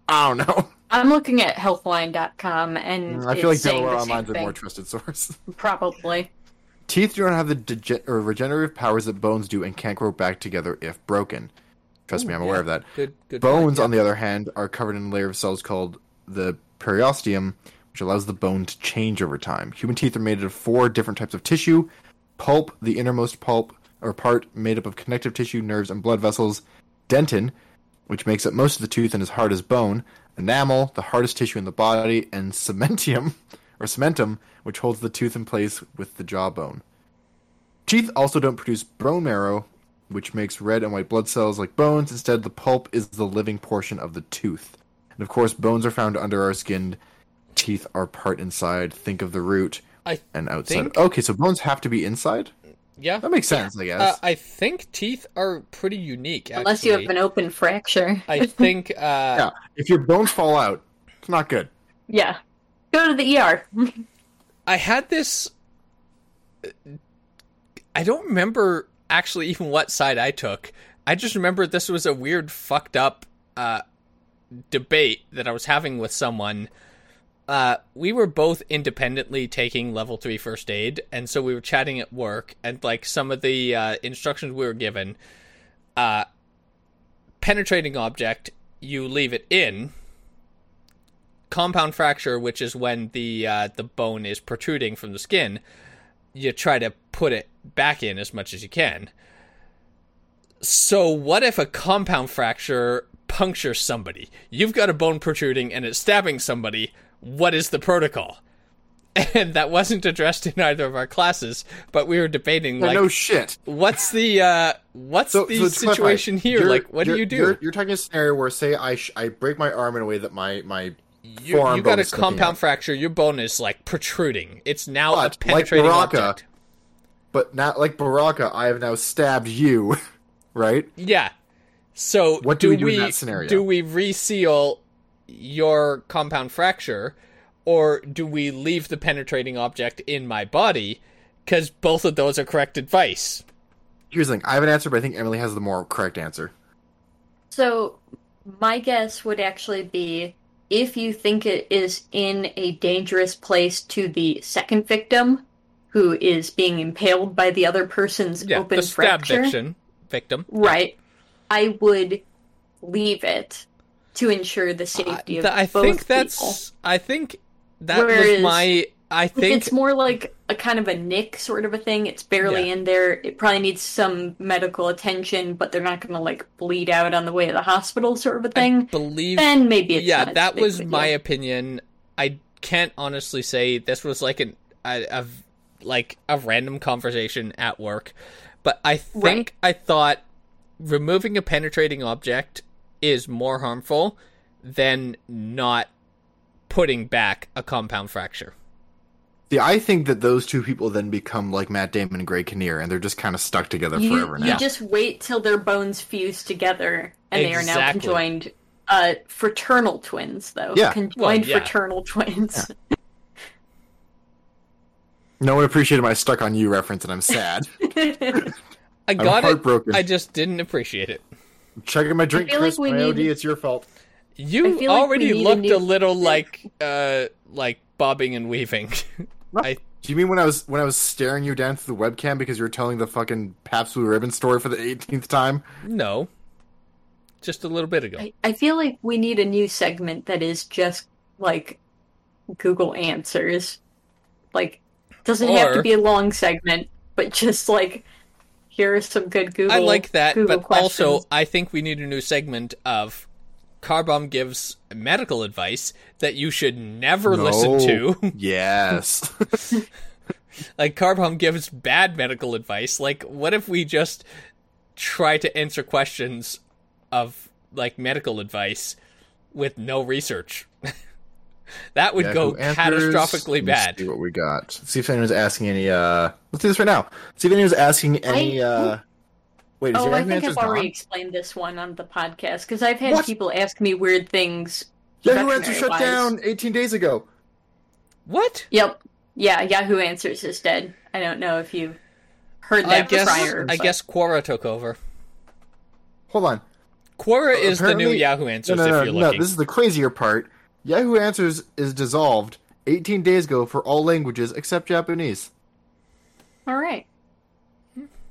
Speaker 1: I don't know.
Speaker 3: I'm looking at healthline.com and
Speaker 1: I feel like
Speaker 3: it's saying
Speaker 1: Delaware
Speaker 3: the same
Speaker 1: Online's a more trusted source.
Speaker 3: Probably.
Speaker 1: Teeth do not have the dege- or regenerative powers that bones do and can't grow back together if broken. Trust me, I'm aware
Speaker 2: yeah.
Speaker 1: of that.
Speaker 2: Good, good.
Speaker 1: Bones,
Speaker 2: point, yeah.
Speaker 1: on the other hand, are covered in a layer of cells called the periosteum, which allows the bone to change over time. Human teeth are made of four different types of tissue pulp, the innermost pulp or part made up of connective tissue, nerves, and blood vessels, dentin, which makes up most of the tooth and is hard as bone, enamel, the hardest tissue in the body, and cementium, or cementum, which holds the tooth in place with the jawbone. Teeth also don't produce bone marrow, which makes red and white blood cells like bones. Instead, the pulp is the living portion of the tooth. And of course, bones are found under our skin. Teeth are part inside. Think of the root
Speaker 2: I
Speaker 1: and outside.
Speaker 2: think-
Speaker 1: Okay, so bones have to be inside?
Speaker 2: yeah.
Speaker 1: That makes sense, I guess.
Speaker 2: Uh, I think teeth are pretty unique. Actually.
Speaker 3: Unless you have an open fracture.
Speaker 2: I think. Uh,
Speaker 1: yeah, if your bones fall out, it's not good.
Speaker 3: yeah. Go to the ER.
Speaker 2: I had this. I don't remember actually even what side I took. I just remember this was a weird, fucked up uh, debate that I was having with someone. Uh, we were both independently taking level three first aid, and so we were chatting at work, and like some of the uh, instructions we were given, uh, penetrating object, you leave it in, compound fracture, which is when the uh, the bone is protruding from the skin, you try to put it back in as much as you can. So what if a compound fracture punctures somebody? You've got a bone protruding and it's stabbing somebody. What is the protocol? And that wasn't addressed in either of our classes, but we were debating like
Speaker 1: no shit.
Speaker 2: what's the uh what's
Speaker 1: So,
Speaker 2: the
Speaker 1: so
Speaker 2: situation here? Like what do you do?
Speaker 1: You're, you're talking a scenario where, say, I sh- I break my arm in a way that my my
Speaker 2: you,
Speaker 1: forearm
Speaker 2: you got a compound
Speaker 1: out.
Speaker 2: fracture. Your bone is like protruding. It's now
Speaker 1: But,
Speaker 2: a
Speaker 1: like
Speaker 2: penetrating
Speaker 1: Baraka,
Speaker 2: object.
Speaker 1: But not like Baraka, I have now stabbed you, right?
Speaker 2: Yeah. So
Speaker 1: What do we do in that scenario?
Speaker 2: Do we reseal your compound fracture, or do we leave the penetrating object in my body? Because both of those are correct advice.
Speaker 1: Here's the thing. I have an answer, but I think Emily has the more correct answer.
Speaker 3: So, my guess would actually be if you think it is in a dangerous place to the second victim, who is being impaled by the other person's
Speaker 2: Yeah,
Speaker 3: open
Speaker 2: the stab
Speaker 3: fracture,
Speaker 2: victim. Victim.
Speaker 3: right? I would leave it to ensure the safety of
Speaker 2: th- I
Speaker 3: both
Speaker 2: think
Speaker 3: people.
Speaker 2: that's. I think that was my. I think
Speaker 3: it's more like a kind of a nick sort of a thing, it's barely
Speaker 2: Yeah.
Speaker 3: in there. It probably needs some medical attention, but they're not going to like bleed out on the way to the hospital, sort of a thing.
Speaker 2: believe
Speaker 3: then maybe it's
Speaker 2: yeah, that was my opinion. I can't honestly say this was like an a, a like a random conversation at work, but I think
Speaker 3: Right.
Speaker 2: I thought removing a penetrating object is more harmful than not putting back a compound fracture.
Speaker 1: See, I think that those two people then become like Matt Damon and Greg Kinnear, and they're just kind of stuck together
Speaker 3: You,
Speaker 1: forever now.
Speaker 3: you just wait till their bones fuse together, and they are now conjoined. Uh, fraternal twins, though.
Speaker 1: Yeah.
Speaker 3: Conjoined
Speaker 2: Well, yeah.
Speaker 3: fraternal twins.
Speaker 1: No one appreciated my stuck on you reference, and I'm sad.
Speaker 2: I got it.
Speaker 1: heartbroken.
Speaker 2: I just didn't appreciate it.
Speaker 1: Checking my drink,
Speaker 3: feel like
Speaker 1: Chris.
Speaker 3: we
Speaker 1: OD,
Speaker 3: need-
Speaker 1: it's your fault.
Speaker 2: You
Speaker 3: I feel like
Speaker 2: already
Speaker 3: a
Speaker 2: looked
Speaker 3: new-
Speaker 2: a little like uh like bobbing and weaving. I
Speaker 1: Do you mean when I was when I was staring you down through the webcam because you were telling the fucking Pabst Blue Ribbon story for the 18th time?
Speaker 2: no. Just a little bit ago.
Speaker 3: I, I feel like we need a new segment that is just like Google Answers. Like, doesn't have to be a long segment, but just like, here are some good Google.
Speaker 2: I like that,
Speaker 3: Google
Speaker 2: but
Speaker 3: questions.
Speaker 2: also I think we need a new segment of Carbomb gives medical advice that you should never listen to.
Speaker 1: Yes.
Speaker 2: like Carbom gives bad medical advice. Like what if we just try to answer questions of like medical advice with no research? that would go
Speaker 1: Yahoo Answers.
Speaker 2: catastrophically
Speaker 1: Let me
Speaker 2: bad.
Speaker 1: See what we got. Let's see if anyone's asking any. uh Let's do this right now. See if anyone's asking any.
Speaker 3: I-
Speaker 1: uh Wait, is
Speaker 3: Oh,
Speaker 1: your
Speaker 3: I think I've already
Speaker 1: gone?
Speaker 3: explained this one on the podcast because I've had
Speaker 1: What?
Speaker 3: people ask me weird things.
Speaker 1: Yahoo Answers shut down 18 days ago.
Speaker 2: What?
Speaker 3: Yep. Yeah, Yahoo Answers is dead. I don't know if you heard that
Speaker 2: I guess
Speaker 3: prior.
Speaker 2: I
Speaker 3: but-
Speaker 2: guess Quora took over.
Speaker 1: Hold on.
Speaker 2: Quora is the new Yahoo Answers
Speaker 1: no, no,
Speaker 2: if you're
Speaker 1: no. This is the crazier part. Yahoo Answers is dissolved 18 days ago for all languages except Japanese.
Speaker 3: All right.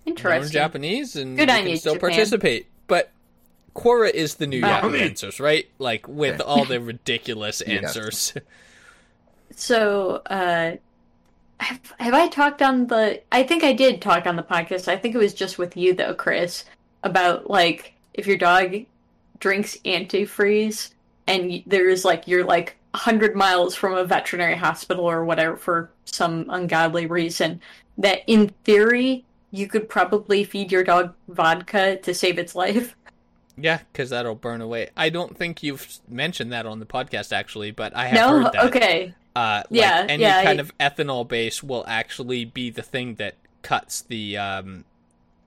Speaker 2: Learn
Speaker 3: Interesting.
Speaker 2: Japanese and
Speaker 3: Good
Speaker 2: you can
Speaker 3: you,
Speaker 2: still
Speaker 3: Japan.
Speaker 2: participate. But Quora is the new
Speaker 3: Uh,
Speaker 2: Yahoo Answers, right? Like with all the ridiculous
Speaker 1: Yes.
Speaker 2: answers.
Speaker 3: So, uh, have, have I talked on the? I think I did talk on the podcast. I think it was just with you though, Chris, about like if your dog drinks antifreeze and there's like you're like hundred miles from a veterinary hospital or whatever for some ungodly reason, that in theory you could probably feed your dog vodka to save its life.
Speaker 2: yeah, because that'll burn away. I don't think you've mentioned that on the podcast actually, but I have
Speaker 3: No,
Speaker 2: heard that.
Speaker 3: okay,
Speaker 2: Uh, like
Speaker 3: Yeah,
Speaker 2: any
Speaker 3: yeah,
Speaker 2: kind
Speaker 3: I-
Speaker 2: of ethanol base will actually be the thing that cuts the um.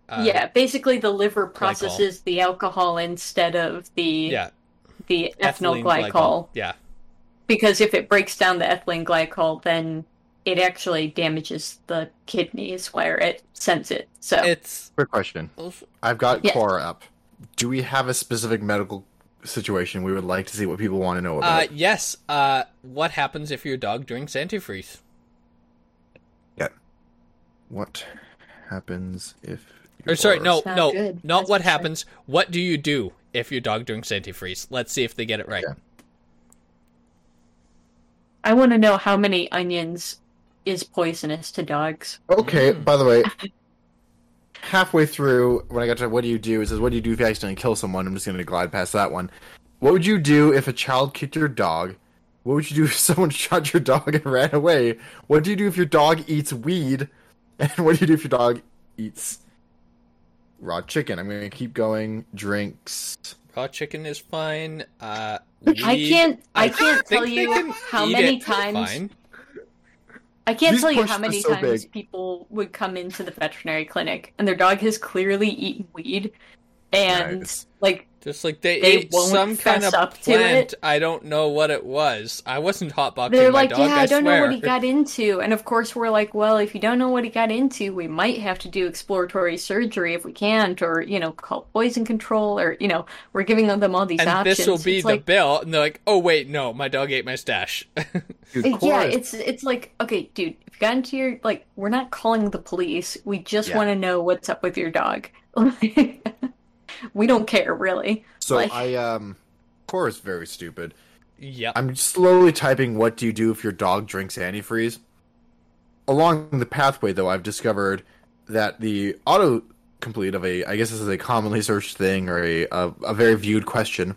Speaker 2: Uh,
Speaker 3: yeah. Basically, the liver processes the alcohol instead of the
Speaker 2: Yeah.
Speaker 3: the ethyl
Speaker 2: ethylene
Speaker 3: glycol.
Speaker 2: Yeah.
Speaker 3: because if it breaks down the ethylene glycol, then it actually damages the kidneys where it sends it. So
Speaker 2: It's
Speaker 1: Quick question. I've got
Speaker 3: Yeah.
Speaker 1: Quora up. Do we have a specific medical situation we would like to see what people want to know
Speaker 2: uh
Speaker 1: about?
Speaker 2: yes. Uh, what happens if your dog drinks antifreeze? Yeah.
Speaker 1: What happens if.
Speaker 2: Or sorry,
Speaker 1: your-
Speaker 2: no,
Speaker 3: Sounds
Speaker 2: no,
Speaker 3: good.
Speaker 2: not
Speaker 3: That's
Speaker 2: what
Speaker 3: for sure.
Speaker 2: happens. What do you do if your dog drinks antifreeze? Let's see if they get it right.
Speaker 1: Yeah.
Speaker 3: I want to know how many onions is poisonous to dogs.
Speaker 1: Okay,
Speaker 2: Mm.
Speaker 1: by the way, halfway through, when I got to what do you do, it says, What do you do if you accidentally kill someone? I'm just going to glide past that one. What would you do if a child kicked your dog? What would you do if someone shot your dog and ran away? What do you do if your dog eats weed? And what do you do if your dog eats raw chicken? I'm going to keep going. Drinks.
Speaker 2: Raw chicken is fine. Uh,
Speaker 3: I can't. I,
Speaker 2: think
Speaker 3: can't tell you how many
Speaker 2: it
Speaker 3: times. I can't
Speaker 1: These
Speaker 3: tell you how many
Speaker 1: so
Speaker 3: times
Speaker 1: big.
Speaker 3: people would come into the veterinary clinic and their dog has clearly eaten weed, and
Speaker 1: Nice.
Speaker 3: like
Speaker 2: Just like they,
Speaker 3: They
Speaker 2: ate
Speaker 3: won't
Speaker 2: some kind of
Speaker 3: up to
Speaker 2: plant.
Speaker 3: it.
Speaker 2: I don't know what it was. I wasn't hotboxing
Speaker 3: They're
Speaker 2: my
Speaker 3: like,
Speaker 2: dog.
Speaker 3: yeah, I, don't know what he got into. And of course, we're like, well, if you don't know what he got into, we might have to do exploratory surgery if we can't, or, you know, call poison control, or, you know, we're giving them all these
Speaker 2: and
Speaker 3: options.
Speaker 2: this will be
Speaker 3: It's
Speaker 2: the
Speaker 3: like,
Speaker 2: bill. And they're like, oh wait, no, my dog ate my stash.
Speaker 1: Dude,
Speaker 3: yeah, it's it's like, okay, dude, if you got into your, like, we're not calling the police. We just
Speaker 1: Yeah.
Speaker 3: want to know what's up with your dog. we don't care, really.
Speaker 1: So
Speaker 3: like-
Speaker 1: I, um. Quora is very stupid.
Speaker 2: Yeah,
Speaker 1: I'm slowly typing what do you do if your dog drinks antifreeze. Along the pathway though, I've discovered that the auto complete of a I guess this is a commonly searched thing or a a, a very viewed question.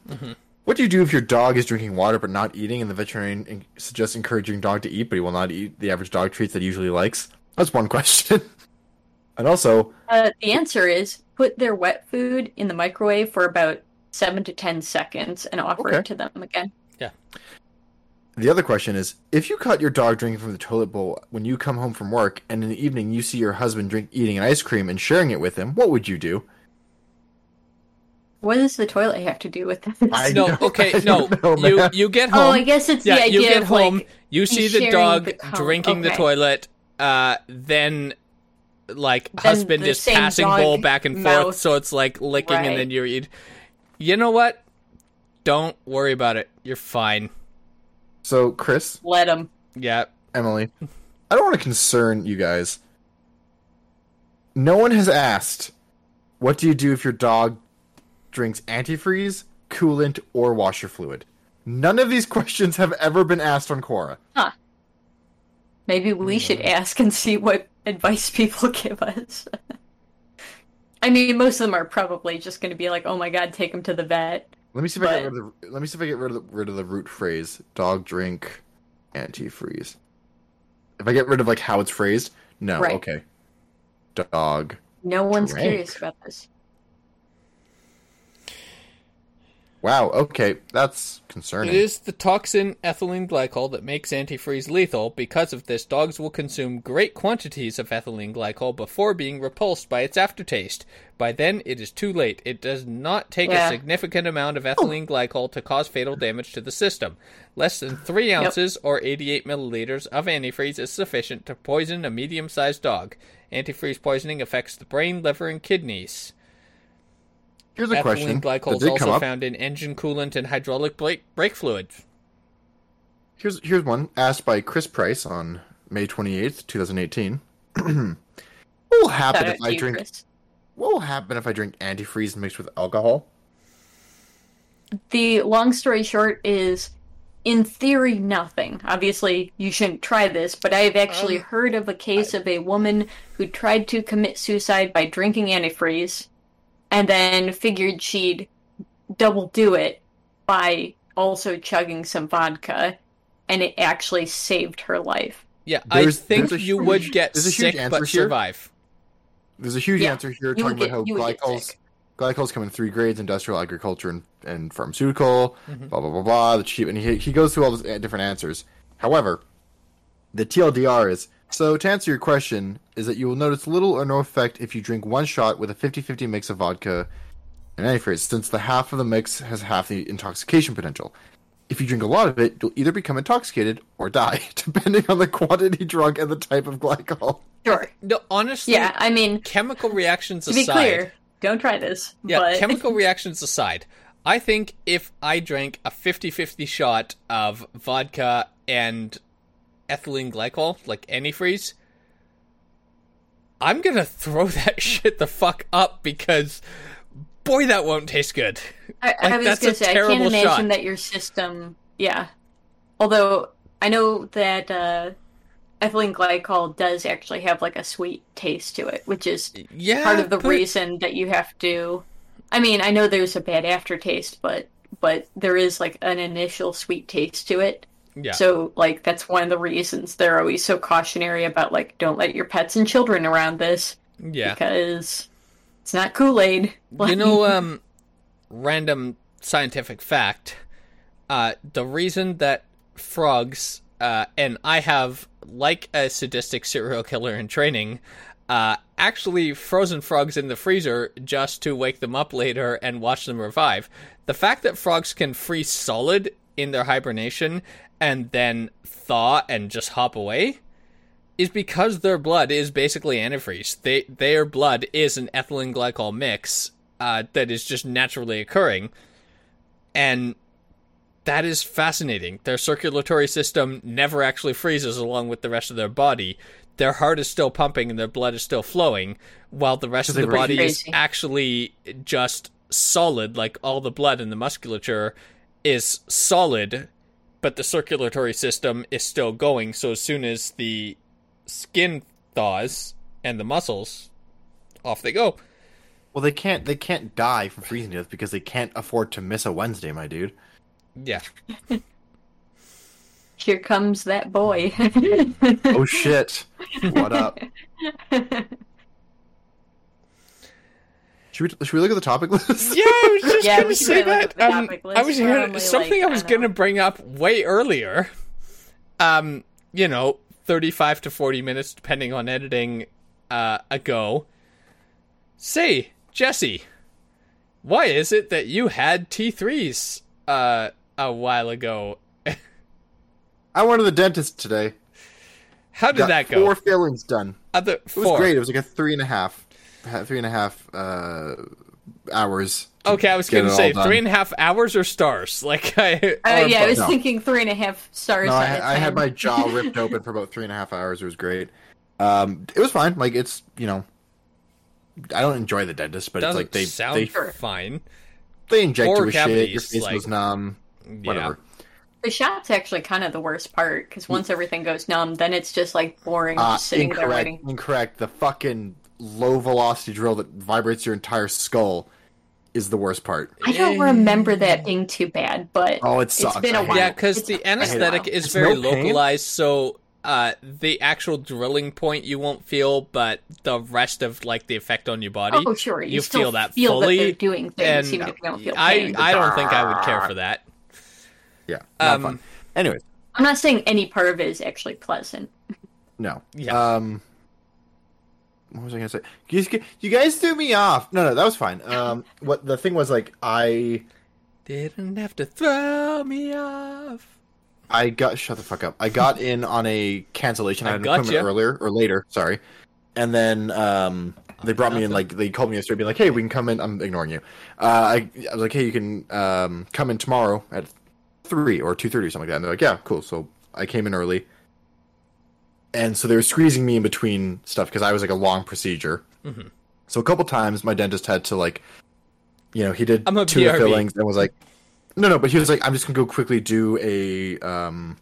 Speaker 1: What do you do if your dog is drinking water but not eating and the veterinarian in- suggests encouraging dog to eat but he will not eat the average dog treats that he usually likes? That's one question. and also,
Speaker 3: Uh, the answer is put their wet food in the microwave for about seven to ten seconds and offer
Speaker 1: Okay.
Speaker 3: it to them again. Yeah.
Speaker 1: The other question is if you caught your dog drinking from the toilet bowl when you come home from work and in the evening you see your husband drink eating an ice cream and sharing it with him, what would you do?
Speaker 3: What does the toilet have to do with this?
Speaker 1: I
Speaker 2: no,
Speaker 1: know-
Speaker 2: okay,
Speaker 1: I
Speaker 2: no.
Speaker 1: know,
Speaker 2: you you get home.
Speaker 3: oh, I guess it's
Speaker 2: yeah,
Speaker 3: the idea
Speaker 2: you get
Speaker 3: of
Speaker 2: home.
Speaker 3: like
Speaker 2: you see the dog
Speaker 3: the cum-
Speaker 2: drinking the toilet. Uh, then like
Speaker 3: Then
Speaker 2: husband
Speaker 3: the
Speaker 2: is passing
Speaker 3: dog
Speaker 2: bowl back and forth, so it's like licking, and then you eat. You know what? Don't worry about it. You're fine.
Speaker 1: So, Chris,
Speaker 3: let him.
Speaker 2: Yeah.
Speaker 1: Emily, I don't want to concern you guys. No one has asked, what do you do if your dog drinks antifreeze, coolant, or washer fluid? None of these questions have ever been asked on Quora. Huh.
Speaker 3: Maybe we should mm. ask and see what advice people give us. I mean, most of them are probably just going to be like, "Oh my god, take him to the vet."
Speaker 1: Let me see if I get rid of the, let me see if I get rid of the, rid of the root phrase dog drink antifreeze. If I get rid of like how it's phrased, no,
Speaker 3: Right.
Speaker 1: okay. Dog.
Speaker 3: No one's
Speaker 1: Drink.
Speaker 3: curious about this.
Speaker 1: Wow, okay, that's concerning.
Speaker 2: It is the toxin ethylene glycol that makes antifreeze lethal. Because of this, dogs will consume great quantities of ethylene glycol before being repulsed by its aftertaste. By then, it is too late. It does not take
Speaker 3: Yeah.
Speaker 2: a significant amount of oh. ethylene glycol to cause fatal damage to the system. Less than 3 ounces or 88 milliliters of antifreeze is sufficient to poison a medium sized dog. Antifreeze poisoning affects the brain, liver, and kidneys.
Speaker 1: Here's a question
Speaker 2: glycol is also found in engine coolant and hydraulic brake, brake fluid.
Speaker 1: Here's here's one asked by Chris Price on May 28th, 2018. what will happen
Speaker 3: Shout
Speaker 1: if I
Speaker 3: you,
Speaker 1: drink
Speaker 3: Chris.
Speaker 1: What will happen if I drink antifreeze mixed with alcohol?
Speaker 3: The long story short is, in theory, nothing. Obviously, you shouldn't try this, but I have actually
Speaker 2: Um,
Speaker 3: heard of a case of a woman who tried to commit suicide by drinking antifreeze, and then figured she'd double do it by also chugging some vodka, and it actually saved her life.
Speaker 2: Yeah,
Speaker 1: There's-
Speaker 2: I think you
Speaker 1: huge-
Speaker 2: would get
Speaker 1: there's a huge
Speaker 2: sick but
Speaker 1: here.
Speaker 2: survive.
Speaker 1: There's a huge
Speaker 3: Yeah,
Speaker 1: answer here talking
Speaker 3: would
Speaker 1: about how
Speaker 3: get- you would get
Speaker 1: glycols glycols come in three grades: industrial, agriculture, and, and pharmaceutical.
Speaker 2: Mm-hmm.
Speaker 1: Blah blah blah blah. The cheap, and he he goes through all those uh, different answers. However, the TLDR is so to answer your question is that you will notice little or no effect if you drink one shot with a 50-50 mix of vodka and antifreeze, since the half of the mix has half the intoxication potential. If you drink a lot of it, you'll either become intoxicated or die, depending on the quantity drunk and the type of glycol.
Speaker 3: Sure.
Speaker 2: No, honestly,
Speaker 3: Yeah, I mean,
Speaker 2: chemical reactions
Speaker 3: to be
Speaker 2: aside,
Speaker 3: clear, don't try this.
Speaker 2: yeah,
Speaker 3: but...
Speaker 2: chemical reactions aside, I think if I drank a 50-50 shot of vodka and ethylene glycol, like antifreeze, I'm gonna throw that shit the fuck up because, boy, that won't taste good.
Speaker 3: I, I was
Speaker 2: that's
Speaker 3: gonna
Speaker 2: a
Speaker 3: say I can't imagine
Speaker 2: shot.
Speaker 3: that your system. Yeah, although I know that uh, ethylene glycol does actually have like a sweet taste to it, which is
Speaker 2: Yeah,
Speaker 3: part of the
Speaker 2: but-
Speaker 3: reason that you have to. I mean, I know there's a bad aftertaste, but but there is like an initial sweet taste to it.
Speaker 2: Yeah.
Speaker 3: So like that's one of the reasons they're always so cautionary about like don't let your pets and children around this
Speaker 2: yeah.
Speaker 3: because it's not Kool Aid.
Speaker 2: You know, um, random scientific fact. Uh, the reason that frogs, uh, and I have like a sadistic serial killer in training, uh, actually frozen frogs in the freezer just to wake them up later and watch them revive. The fact that frogs can freeze solid in their hibernation and then thaw and just hop away is because their blood is basically antifreeze. They, their blood is an ethylene glycol mix uh, that is just naturally occurring, and that is fascinating. Their circulatory system never actually freezes along with the rest of their body. Their heart is still pumping and their blood is still flowing, while the rest of the body
Speaker 1: breathe.
Speaker 2: is actually just solid. Like all the blood in the musculature is solid, but the circulatory system is still going. So as soon as the skin thaws and the muscles, off they go.
Speaker 1: Well, they can't they can't die from freezing to death because they can't afford to miss a Wednesday, my dude.
Speaker 2: Yeah.
Speaker 3: Here comes that boy.
Speaker 1: Oh shit! what up? Should we, should we look at the topic list?
Speaker 2: Yeah, I was just
Speaker 3: Yeah,
Speaker 2: gonna say
Speaker 3: probably
Speaker 2: that. Um, I was
Speaker 3: We're
Speaker 2: gonna
Speaker 3: only,
Speaker 2: something
Speaker 3: like,
Speaker 2: I was gonna bring up way earlier. Um, you know, thirty-five to forty minutes, depending on editing, uh, ago. Say, Jesse, why is it that you had T threes uh a while ago?
Speaker 1: I went to the dentist today.
Speaker 2: How did
Speaker 1: Got
Speaker 2: that go?
Speaker 1: Four fillings done.
Speaker 2: Other
Speaker 1: It was
Speaker 2: four.
Speaker 1: great. It was like a three and a half, ha- three and a half uh, hours.
Speaker 2: Okay, I was gonna say three and a half hours or stars. Like I,
Speaker 3: Uh,
Speaker 2: or
Speaker 3: yeah, I was
Speaker 1: No.
Speaker 3: thinking three and a half stars.
Speaker 1: No, I, I had my jaw ripped open for about three and a half hours. It was great. Um, it was fine. Like it's you know, I don't enjoy the dentist, but
Speaker 2: doesn't
Speaker 1: it's like they
Speaker 2: sound
Speaker 1: they
Speaker 2: fine.
Speaker 1: they inject
Speaker 2: Four
Speaker 1: you with shit. Your
Speaker 2: cavities,
Speaker 1: face
Speaker 2: like-
Speaker 1: goes numb. Whatever.
Speaker 3: The shot's actually kind of the worst part because once everything goes numb, then it's just like boring,
Speaker 1: Uh,
Speaker 3: just sitting there
Speaker 1: incorrect.
Speaker 3: waiting.
Speaker 1: Incorrect. The fucking low velocity drill that vibrates your entire skull is the worst part.
Speaker 3: I don't remember that being too bad, but
Speaker 1: Oh, it
Speaker 3: it's
Speaker 1: sucks.
Speaker 3: been a while.
Speaker 2: Yeah, because the anesthetic is
Speaker 1: It's
Speaker 2: very
Speaker 1: no
Speaker 2: localized, so uh, the actual drilling point you won't feel, but the rest of like the effect on your body,
Speaker 3: Oh, sure. You,
Speaker 2: you
Speaker 3: still
Speaker 2: feel that
Speaker 3: feel
Speaker 2: fully,
Speaker 3: that they're doing things,
Speaker 2: and
Speaker 3: even if you don't feel
Speaker 2: I
Speaker 3: pain.
Speaker 2: I don't think I would care for that.
Speaker 1: Yeah, not
Speaker 2: Um,
Speaker 1: fun. Anyways,
Speaker 3: I'm not saying any part of it is actually pleasant.
Speaker 1: no.
Speaker 2: Yeah.
Speaker 1: Um, what was I gonna say? You guys, you guys threw me off. No, no, that was fine. Um, what the thing was like, I
Speaker 2: Didn't have to throw me off.
Speaker 1: I got shut the fuck up. I got in on a cancellation. I,
Speaker 2: I
Speaker 1: had an appointment earlier or later. Sorry, and then um, they brought me in. Like they called me yesterday, being like, "Hey, we can come in." I'm ignoring you. Uh, I, I was like, "Hey, you can um, come in tomorrow at three or two thirty, or something like that." And they're like, "Yeah, cool." So I came in early, and so they were squeezing me in between stuff because I was like a long procedure.
Speaker 2: Mhm.
Speaker 1: So a couple times, my dentist had to like, you know, he did
Speaker 2: I'm a
Speaker 1: two
Speaker 2: BRB.
Speaker 1: fillings and was like, no, no, but he was like, I'm just gonna go quickly do a um,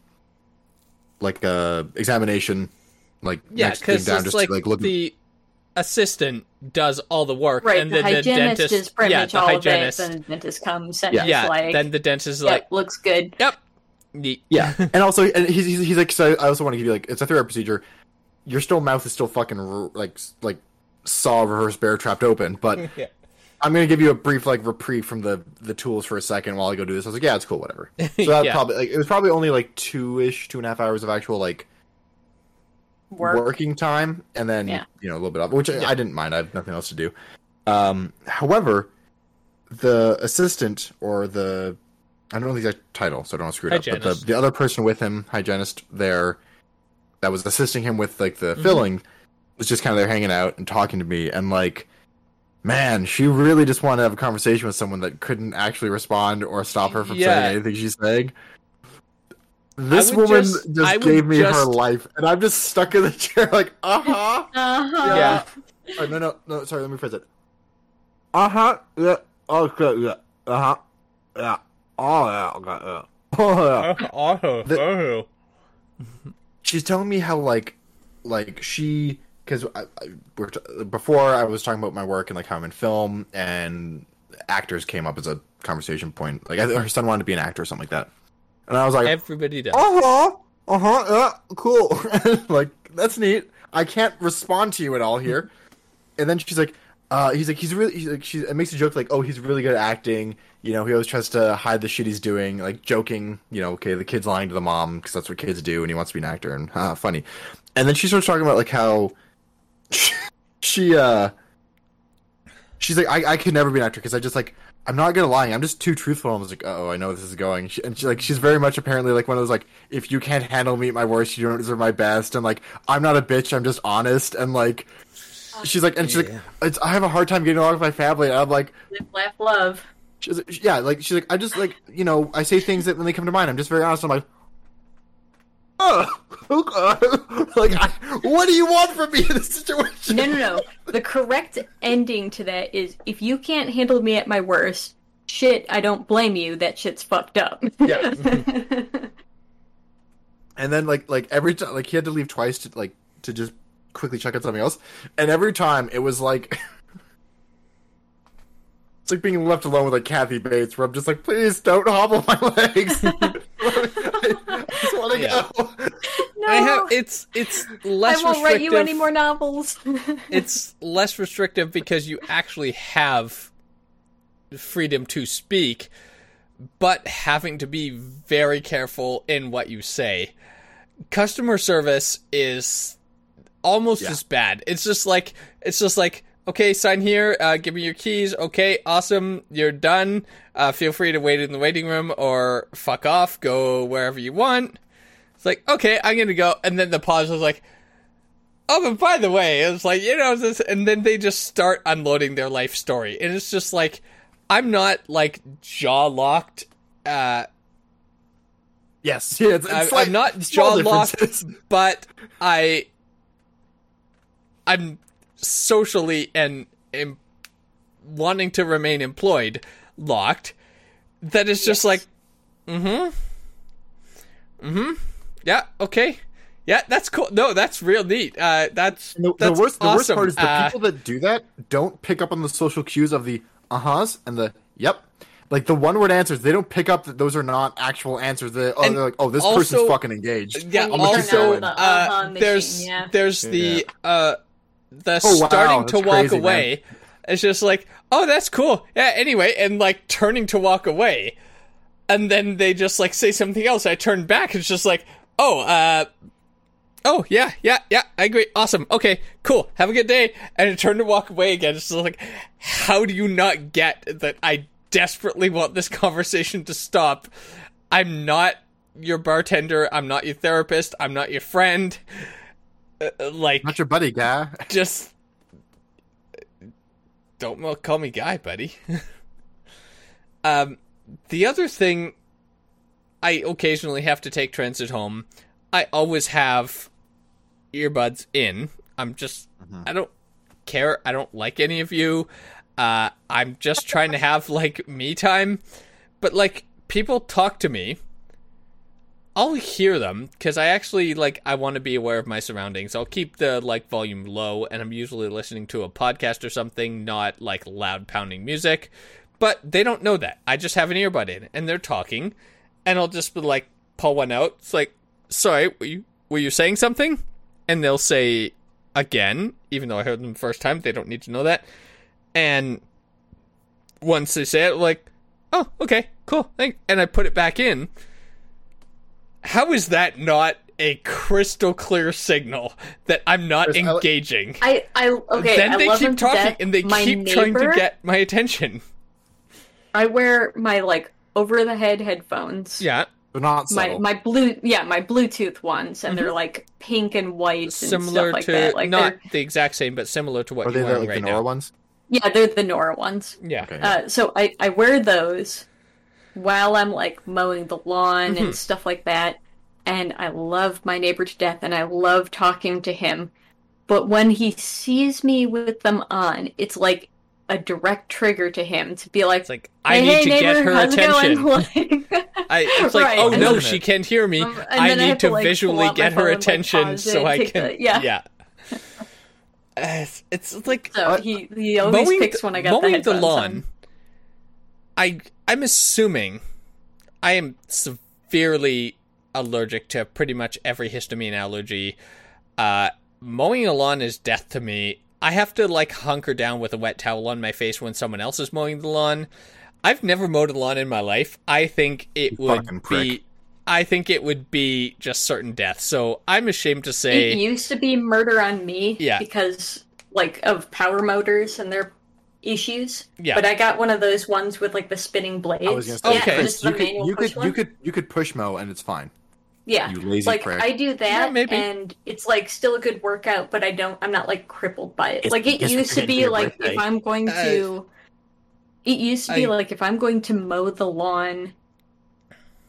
Speaker 1: like a examination, like
Speaker 2: Yeah,
Speaker 1: next thing
Speaker 2: because
Speaker 1: down,
Speaker 2: it's
Speaker 1: just
Speaker 2: like,
Speaker 1: to, like look.
Speaker 2: the assistant does all the work,
Speaker 3: Right,
Speaker 2: and
Speaker 3: the
Speaker 2: then the
Speaker 3: hygienist
Speaker 2: dentist,
Speaker 3: is pretty
Speaker 2: yeah,
Speaker 3: much
Speaker 2: the
Speaker 3: all
Speaker 2: hygienist,
Speaker 3: of it. Then the dentist comes and
Speaker 1: Yeah.
Speaker 3: is
Speaker 2: yeah,
Speaker 3: like,
Speaker 2: then the dentist is
Speaker 3: "Yep,
Speaker 2: like,
Speaker 3: looks good.
Speaker 2: yep, neat.
Speaker 1: yeah, and also, and he's, he's he's like, so I also want to give you like, it's a three-hour procedure. Your still mouth is still fucking like like saw reverse bear trapped open, but
Speaker 2: Yeah.
Speaker 1: I'm gonna give you a brief like reprieve from the the tools for a second while I go do this. I was like, yeah, it's cool, whatever. So that
Speaker 2: Yeah.
Speaker 1: probably like it was probably only like two ish, two and a half hours of actual like
Speaker 3: Work.
Speaker 1: working time, and then
Speaker 3: Yeah.
Speaker 1: you know a little bit of which I, I didn't mind. I have nothing else to do. Um, however, the assistant or the I don't know the exact title, so I don't want to screw it up. But the, the other person with him, hygienist there, that was assisting him with like the
Speaker 2: Mm-hmm.
Speaker 1: filling, was just kind of there hanging out and talking to me, and like. Man, she really just wanted to have a conversation with someone that couldn't actually respond or stop her from
Speaker 2: Yeah.
Speaker 1: saying anything she's saying. This woman
Speaker 2: just-
Speaker 1: just, gave me her life, and I'm just stuck in the chair, like, uh huh.
Speaker 3: Uh-huh.
Speaker 2: Yeah.
Speaker 1: Oh, no, no, no. Sorry, let me phrase it. Uh huh. Yeah. Okay. Yeah. Uh huh. Yeah. Oh. Yeah. Oh yeah.
Speaker 2: Oh,
Speaker 1: The-. She's telling me how like, like she because I, I, we're t- before I was talking about my work and like how I'm in film and actors came up as a conversation point. Like I, her son wanted to be an actor or something like that, and I was like,
Speaker 2: Everybody does.
Speaker 1: uh huh, uh huh, yeah, cool. like that's neat. I can't respond to you at all here. And then she's like, uh, he's like, he's really, he's like, she it makes a joke like, oh, he's really good at acting. You know, he always tries to hide the shit he's doing, like joking. You know, okay, the kid's lying to the mom because that's what kids do, and he wants to be an actor, and uh, funny. And then she starts talking about like how she, uh, she's like, I, I could never be an actor because I just like. I'm not gonna lie. I'm just too truthful. I was like, oh, I know where this is going. She, and she, like, she's very much apparently like one of those like, if you can't handle me at my worst, you don't deserve my best. And like, I'm not a bitch. I'm just honest. And like, she's like, and she's like, it's, I have a hard time getting along with my family. And I'm like,
Speaker 3: Live, laugh, love.
Speaker 1: She's like, yeah, like she's like, I just like, you know, I say things that when they come to mind, I'm just very honest. I'm like, oh, okay. like, I, what do you want from me in this situation?
Speaker 3: No, no, no. The correct ending to that is if you can't handle me at my worst, shit, I don't blame you. That shit's fucked up.
Speaker 1: Yeah. And then like like every time like he had to leave twice to like to just quickly check on something else. And every time it was like It's like being left alone with like Kathy Bates where I'm just like, please don't hobble my legs. I just wanna
Speaker 2: Yeah.
Speaker 1: go.
Speaker 3: no,
Speaker 2: I have it's it's less
Speaker 3: I won't write you any more novels.
Speaker 2: it's less restrictive because you actually have freedom to speak, but having to be very careful in what you say. Customer service is almost
Speaker 1: Yeah.
Speaker 2: as bad. It's just like it's just like okay, sign here, uh, give me your keys. Okay, awesome, you're done. Uh, feel free to wait in the waiting room or fuck off, go wherever you want. It's like okay, I'm gonna go, and then the pause was like. Oh, but by the way, it's like, you know, this, and then they just start unloading their life story. And it's just like, I'm not like jaw locked. Uh,
Speaker 1: Yes, yeah, it's, it's
Speaker 2: I,
Speaker 1: like
Speaker 2: I'm not jaw locked, but I, I'm socially and em- wanting to remain employed locked. That is just like, mm-hmm, mm-hmm, yeah, okay, Yeah, that's cool. No, that's real neat. Uh, that's
Speaker 1: the,
Speaker 2: that's
Speaker 1: the worst, the worst part is the
Speaker 2: Uh,
Speaker 1: people that do that don't pick up on the social cues of the uh-huhs and the yep. Like the one-word answers, they don't pick up that those are not actual answers. They, oh, they're like, oh, this
Speaker 2: also-
Speaker 1: person's fucking engaged.
Speaker 2: Yeah.
Speaker 3: When
Speaker 1: you turn
Speaker 2: Also, uh,
Speaker 3: uh-huh machine,
Speaker 2: there's
Speaker 3: yeah.
Speaker 2: there's the uh the
Speaker 1: Oh, wow,
Speaker 2: starting to
Speaker 1: that's
Speaker 2: walk
Speaker 1: crazy,
Speaker 2: away. It's just like, oh, that's cool. Yeah. Anyway, and like turning to walk away, and then they just like say something else. I turn back. It's just like, oh, uh. Oh yeah, yeah, yeah. I agree. Awesome. Okay, cool. Have a good day. And I turn to walk away again. It's just like, how do you not get that? I desperately want this conversation to stop. I'm not your bartender. I'm not your therapist. I'm not your friend. Uh, uh, like,
Speaker 1: Not your buddy, guy.
Speaker 2: just don't call me guy, buddy. um, the other thing, I occasionally have to take transit home. I always have earbuds in. I'm just, I don't care. I don't like any of you. Uh, I'm just trying to have like me time. But like, people talk to me. I'll hear them because I actually like I want to be aware of my surroundings. I'll keep the like volume low and I'm usually listening to a podcast or something, not like loud pounding music. But they don't know that. I just have an earbud in and they're talking and I'll just be like pull one out. It's like, "Sorry, were you were you saying something?" And they'll say again, even though I heard them the first time, they don't need to know that. And once they say it, like, "Oh, okay, cool, thanks," and I put it back in how is that not a crystal clear signal that I'm not
Speaker 1: Chris,
Speaker 2: engaging?
Speaker 3: I, I okay.
Speaker 2: then
Speaker 3: I
Speaker 2: they
Speaker 3: love
Speaker 2: keep talking and they
Speaker 3: My
Speaker 2: keep trying to get my attention.
Speaker 3: I wear my like over the head headphones.
Speaker 2: Yeah,
Speaker 1: They're not
Speaker 3: My
Speaker 1: subtle.
Speaker 3: my blue yeah my Bluetooth ones and they're like pink and white and
Speaker 2: Mm-hmm. similar
Speaker 3: stuff like
Speaker 2: to
Speaker 3: that. Like
Speaker 2: not
Speaker 3: they're,
Speaker 2: the exact same, but similar to what
Speaker 1: Are they
Speaker 2: you're
Speaker 1: the,
Speaker 2: wearing
Speaker 1: like the Nora
Speaker 2: now.
Speaker 1: ones?
Speaker 3: yeah they're the Nora ones.
Speaker 2: Yeah,
Speaker 1: Okay.
Speaker 3: Uh, so I I wear those while I'm like mowing the lawn
Speaker 2: Mm-hmm.
Speaker 3: and stuff like that. And I love my neighbor to death and I love talking to him. But when he sees me with them on, it's like a direct trigger to him to be like,
Speaker 2: it's like I
Speaker 3: hey,
Speaker 2: need
Speaker 3: hey,
Speaker 2: to
Speaker 3: neighbor,
Speaker 2: get her attention.
Speaker 3: Going? Like,
Speaker 2: I, it's like,
Speaker 3: Right,
Speaker 2: oh
Speaker 3: and
Speaker 2: no,
Speaker 1: then-
Speaker 2: she can't hear me.
Speaker 3: Um,
Speaker 2: I
Speaker 3: then I
Speaker 2: need to,
Speaker 3: to, like,
Speaker 2: visually get her
Speaker 3: phone and, like,
Speaker 2: attention so I can.
Speaker 3: the- yeah.
Speaker 2: yeah. It's, it's like
Speaker 3: so
Speaker 1: Uh,
Speaker 3: he, he always
Speaker 2: mowing,
Speaker 3: picks when I got the
Speaker 2: mowing the
Speaker 3: headphones
Speaker 2: lawn.
Speaker 3: on.
Speaker 2: I I'm assuming I am severely allergic to pretty much every histamine allergy. Uh, mowing a lawn is death to me. I have to like hunker down with a wet towel on my face when someone else is mowing the lawn. I've never mowed a lawn in my life. I think it
Speaker 1: You
Speaker 2: would be. I think it would be just certain death. So I'm ashamed to say It
Speaker 3: used to be murder on me
Speaker 2: Yeah.
Speaker 3: because like of power motors and their issues.
Speaker 2: Yeah.
Speaker 3: But I got one of those ones with like the spinning blades.
Speaker 1: I was gonna say,
Speaker 3: yeah,
Speaker 2: Okay.
Speaker 1: Chris, you could, you
Speaker 3: push
Speaker 1: could,
Speaker 3: one.
Speaker 1: you could, you could push mow and it's fine.
Speaker 3: yeah.
Speaker 1: You lazy
Speaker 3: like
Speaker 1: prick.
Speaker 3: I do that
Speaker 2: Yeah, maybe.
Speaker 3: and it's like still a good workout, but I don't I'm not like crippled by it.
Speaker 1: Guess-
Speaker 3: like it used to be like
Speaker 1: birthday.
Speaker 3: if I'm going
Speaker 2: Uh,
Speaker 3: to it used to be
Speaker 2: I-
Speaker 3: like if I'm going to mow the lawn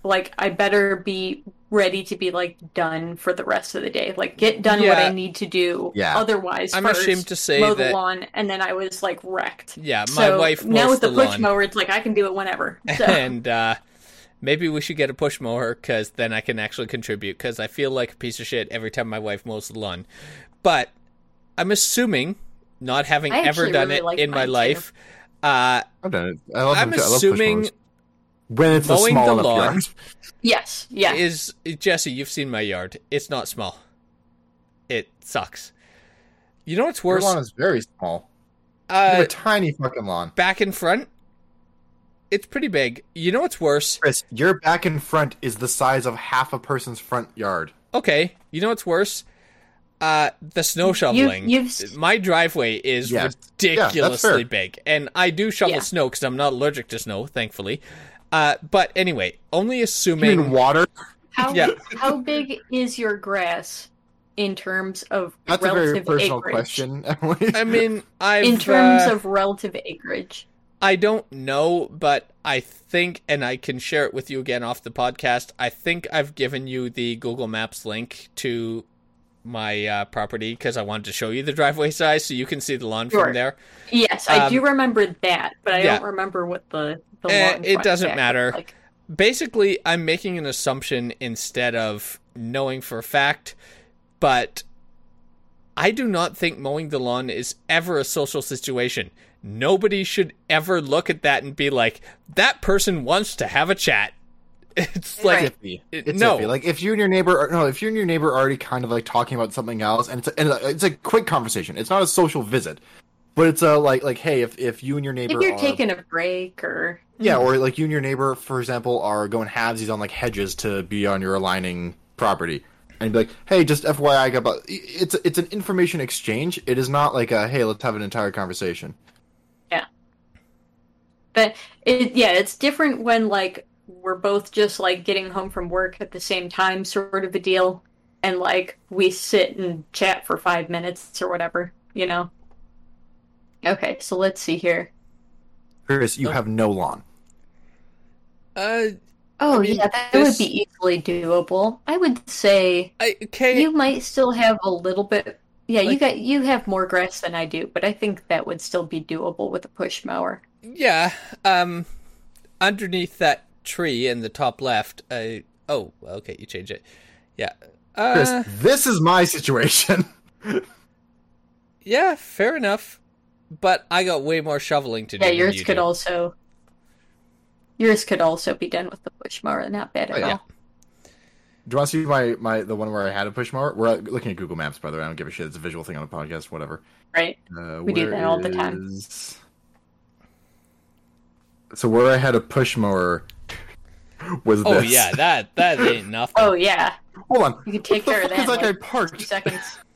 Speaker 3: like I better be ready to be like done for the rest of the day. Like get done what I need to do.
Speaker 1: Yeah.
Speaker 3: Otherwise,
Speaker 2: I'm
Speaker 3: first,
Speaker 2: ashamed to say
Speaker 3: mow
Speaker 2: that-
Speaker 3: the lawn, and then I was like wrecked.
Speaker 2: Yeah, my
Speaker 3: so
Speaker 2: wife
Speaker 3: now with the,
Speaker 2: the
Speaker 3: push
Speaker 2: lawn.
Speaker 3: mower, it's like I can do it whenever. So
Speaker 2: and uh, maybe we should get a push mower because then I can actually contribute because I feel like a piece of shit every time my wife mows the lawn. But I'm assuming, not having
Speaker 3: I
Speaker 2: ever done
Speaker 3: really
Speaker 2: it in my
Speaker 3: mine, too.
Speaker 2: life, uh,
Speaker 1: I've done it. I love
Speaker 2: I'm
Speaker 1: them. I love
Speaker 2: assuming
Speaker 1: mows. When it's a
Speaker 2: mowing
Speaker 1: small
Speaker 2: the lawn-
Speaker 1: yard.
Speaker 3: yes, yeah,
Speaker 2: is Jesse. You've seen my yard. It's not small. It sucks. You know what's
Speaker 1: Your
Speaker 2: worse?
Speaker 1: lawn is very small. You have
Speaker 2: Uh,
Speaker 1: a tiny fucking lawn.
Speaker 2: back in front, it's pretty big. You know what's worse?
Speaker 1: Chris, your back in front is the size of half a person's front yard.
Speaker 2: Okay, you know what's worse? Uh, the snow shoveling.
Speaker 3: you've s-
Speaker 2: My driveway is
Speaker 1: Yes.
Speaker 2: Ridiculously
Speaker 1: fair.
Speaker 2: big, and I do shovel
Speaker 3: Yeah.
Speaker 2: snow because I'm not allergic to snow, thankfully. Uh, but anyway, only
Speaker 1: You
Speaker 2: assuming.
Speaker 1: mean water?
Speaker 3: How
Speaker 2: Yeah.
Speaker 3: how big is your grass in terms of relative acres?
Speaker 1: That's a very personal
Speaker 3: acreage?
Speaker 1: question, Emily.
Speaker 2: I mean, I've
Speaker 3: In terms
Speaker 2: uh,
Speaker 3: of relative acreage,
Speaker 2: I don't know, but I think, and I can share it with you again off the podcast. I think I've given you the Google Maps link to my uh, property because I wanted to show you the driveway size so you can see the lawn
Speaker 3: Sure.
Speaker 2: from there.
Speaker 3: yes, I
Speaker 2: Um,
Speaker 3: do remember that, but I
Speaker 2: yeah.
Speaker 3: don't remember what the the
Speaker 2: Eh,
Speaker 3: lawn
Speaker 2: it doesn't matter.
Speaker 3: Like.
Speaker 2: Basically, I'm making an assumption instead of knowing for a fact but I do not think mowing the lawn is ever a social situation. Nobody should ever look at that and be like, that person wants to have a chat. It's like,
Speaker 3: Right.
Speaker 1: iffy.
Speaker 2: it-
Speaker 1: It's
Speaker 2: no.
Speaker 1: iffy. Like if you and your neighbor, are, no, if you and your neighbor are already kind of like talking about something else, and it's a, and it's a quick conversation. It's not a social visit, but it's a like like hey, if if you and your neighbor
Speaker 3: If you're
Speaker 1: are,
Speaker 3: taking a break or
Speaker 1: yeah, or like you and your neighbor, for example, are going halvesies on like hedges to be on your aligning property, and be like, hey, just FYI, about it's it's an information exchange. It is not like a hey, let's have an entire conversation.
Speaker 3: Yeah, but it yeah, it's different when like we're both just like getting home from work at the same time, sort of a deal, and like we sit and chat for five minutes or whatever, you know. Okay, so let's see here.
Speaker 1: Chris, you
Speaker 2: Oh.
Speaker 1: have no lawn.
Speaker 2: uh,
Speaker 3: Oh
Speaker 2: mean,
Speaker 3: yeah, that
Speaker 2: this-
Speaker 3: would be easily doable. I would say
Speaker 2: I, okay.
Speaker 3: you might still have a little bit. Yeah, you got you have more grass than I do, but I think that would still be doable with a push mower.
Speaker 2: Yeah, um, underneath that tree in the top left. Uh, oh, okay, you change it. Yeah.
Speaker 1: Chris,
Speaker 2: Uh,
Speaker 1: this is my situation.
Speaker 2: yeah, fair enough. But I got way more shoveling to do.
Speaker 3: Yeah,
Speaker 2: than
Speaker 3: yours
Speaker 2: you
Speaker 3: could
Speaker 2: do.
Speaker 3: also yours could also be done with the push mower. Not bad at
Speaker 1: Oh, yeah.
Speaker 3: all.
Speaker 1: Do you want to see my, my the one where I had a push mower? We're looking at Google Maps, by the way. I don't give a shit. It's a visual thing on the podcast, whatever.
Speaker 3: Right.
Speaker 1: Uh,
Speaker 3: We do that all the time.
Speaker 1: So where I had a push mower was
Speaker 2: Oh
Speaker 1: this.
Speaker 2: yeah, that that ain't nothing.
Speaker 3: Oh yeah,
Speaker 1: Hold on.
Speaker 3: you can take
Speaker 1: what
Speaker 3: care
Speaker 1: the
Speaker 3: of
Speaker 1: fuck
Speaker 3: that
Speaker 1: is
Speaker 3: in
Speaker 1: that
Speaker 3: like
Speaker 1: guy parked?
Speaker 3: two seconds.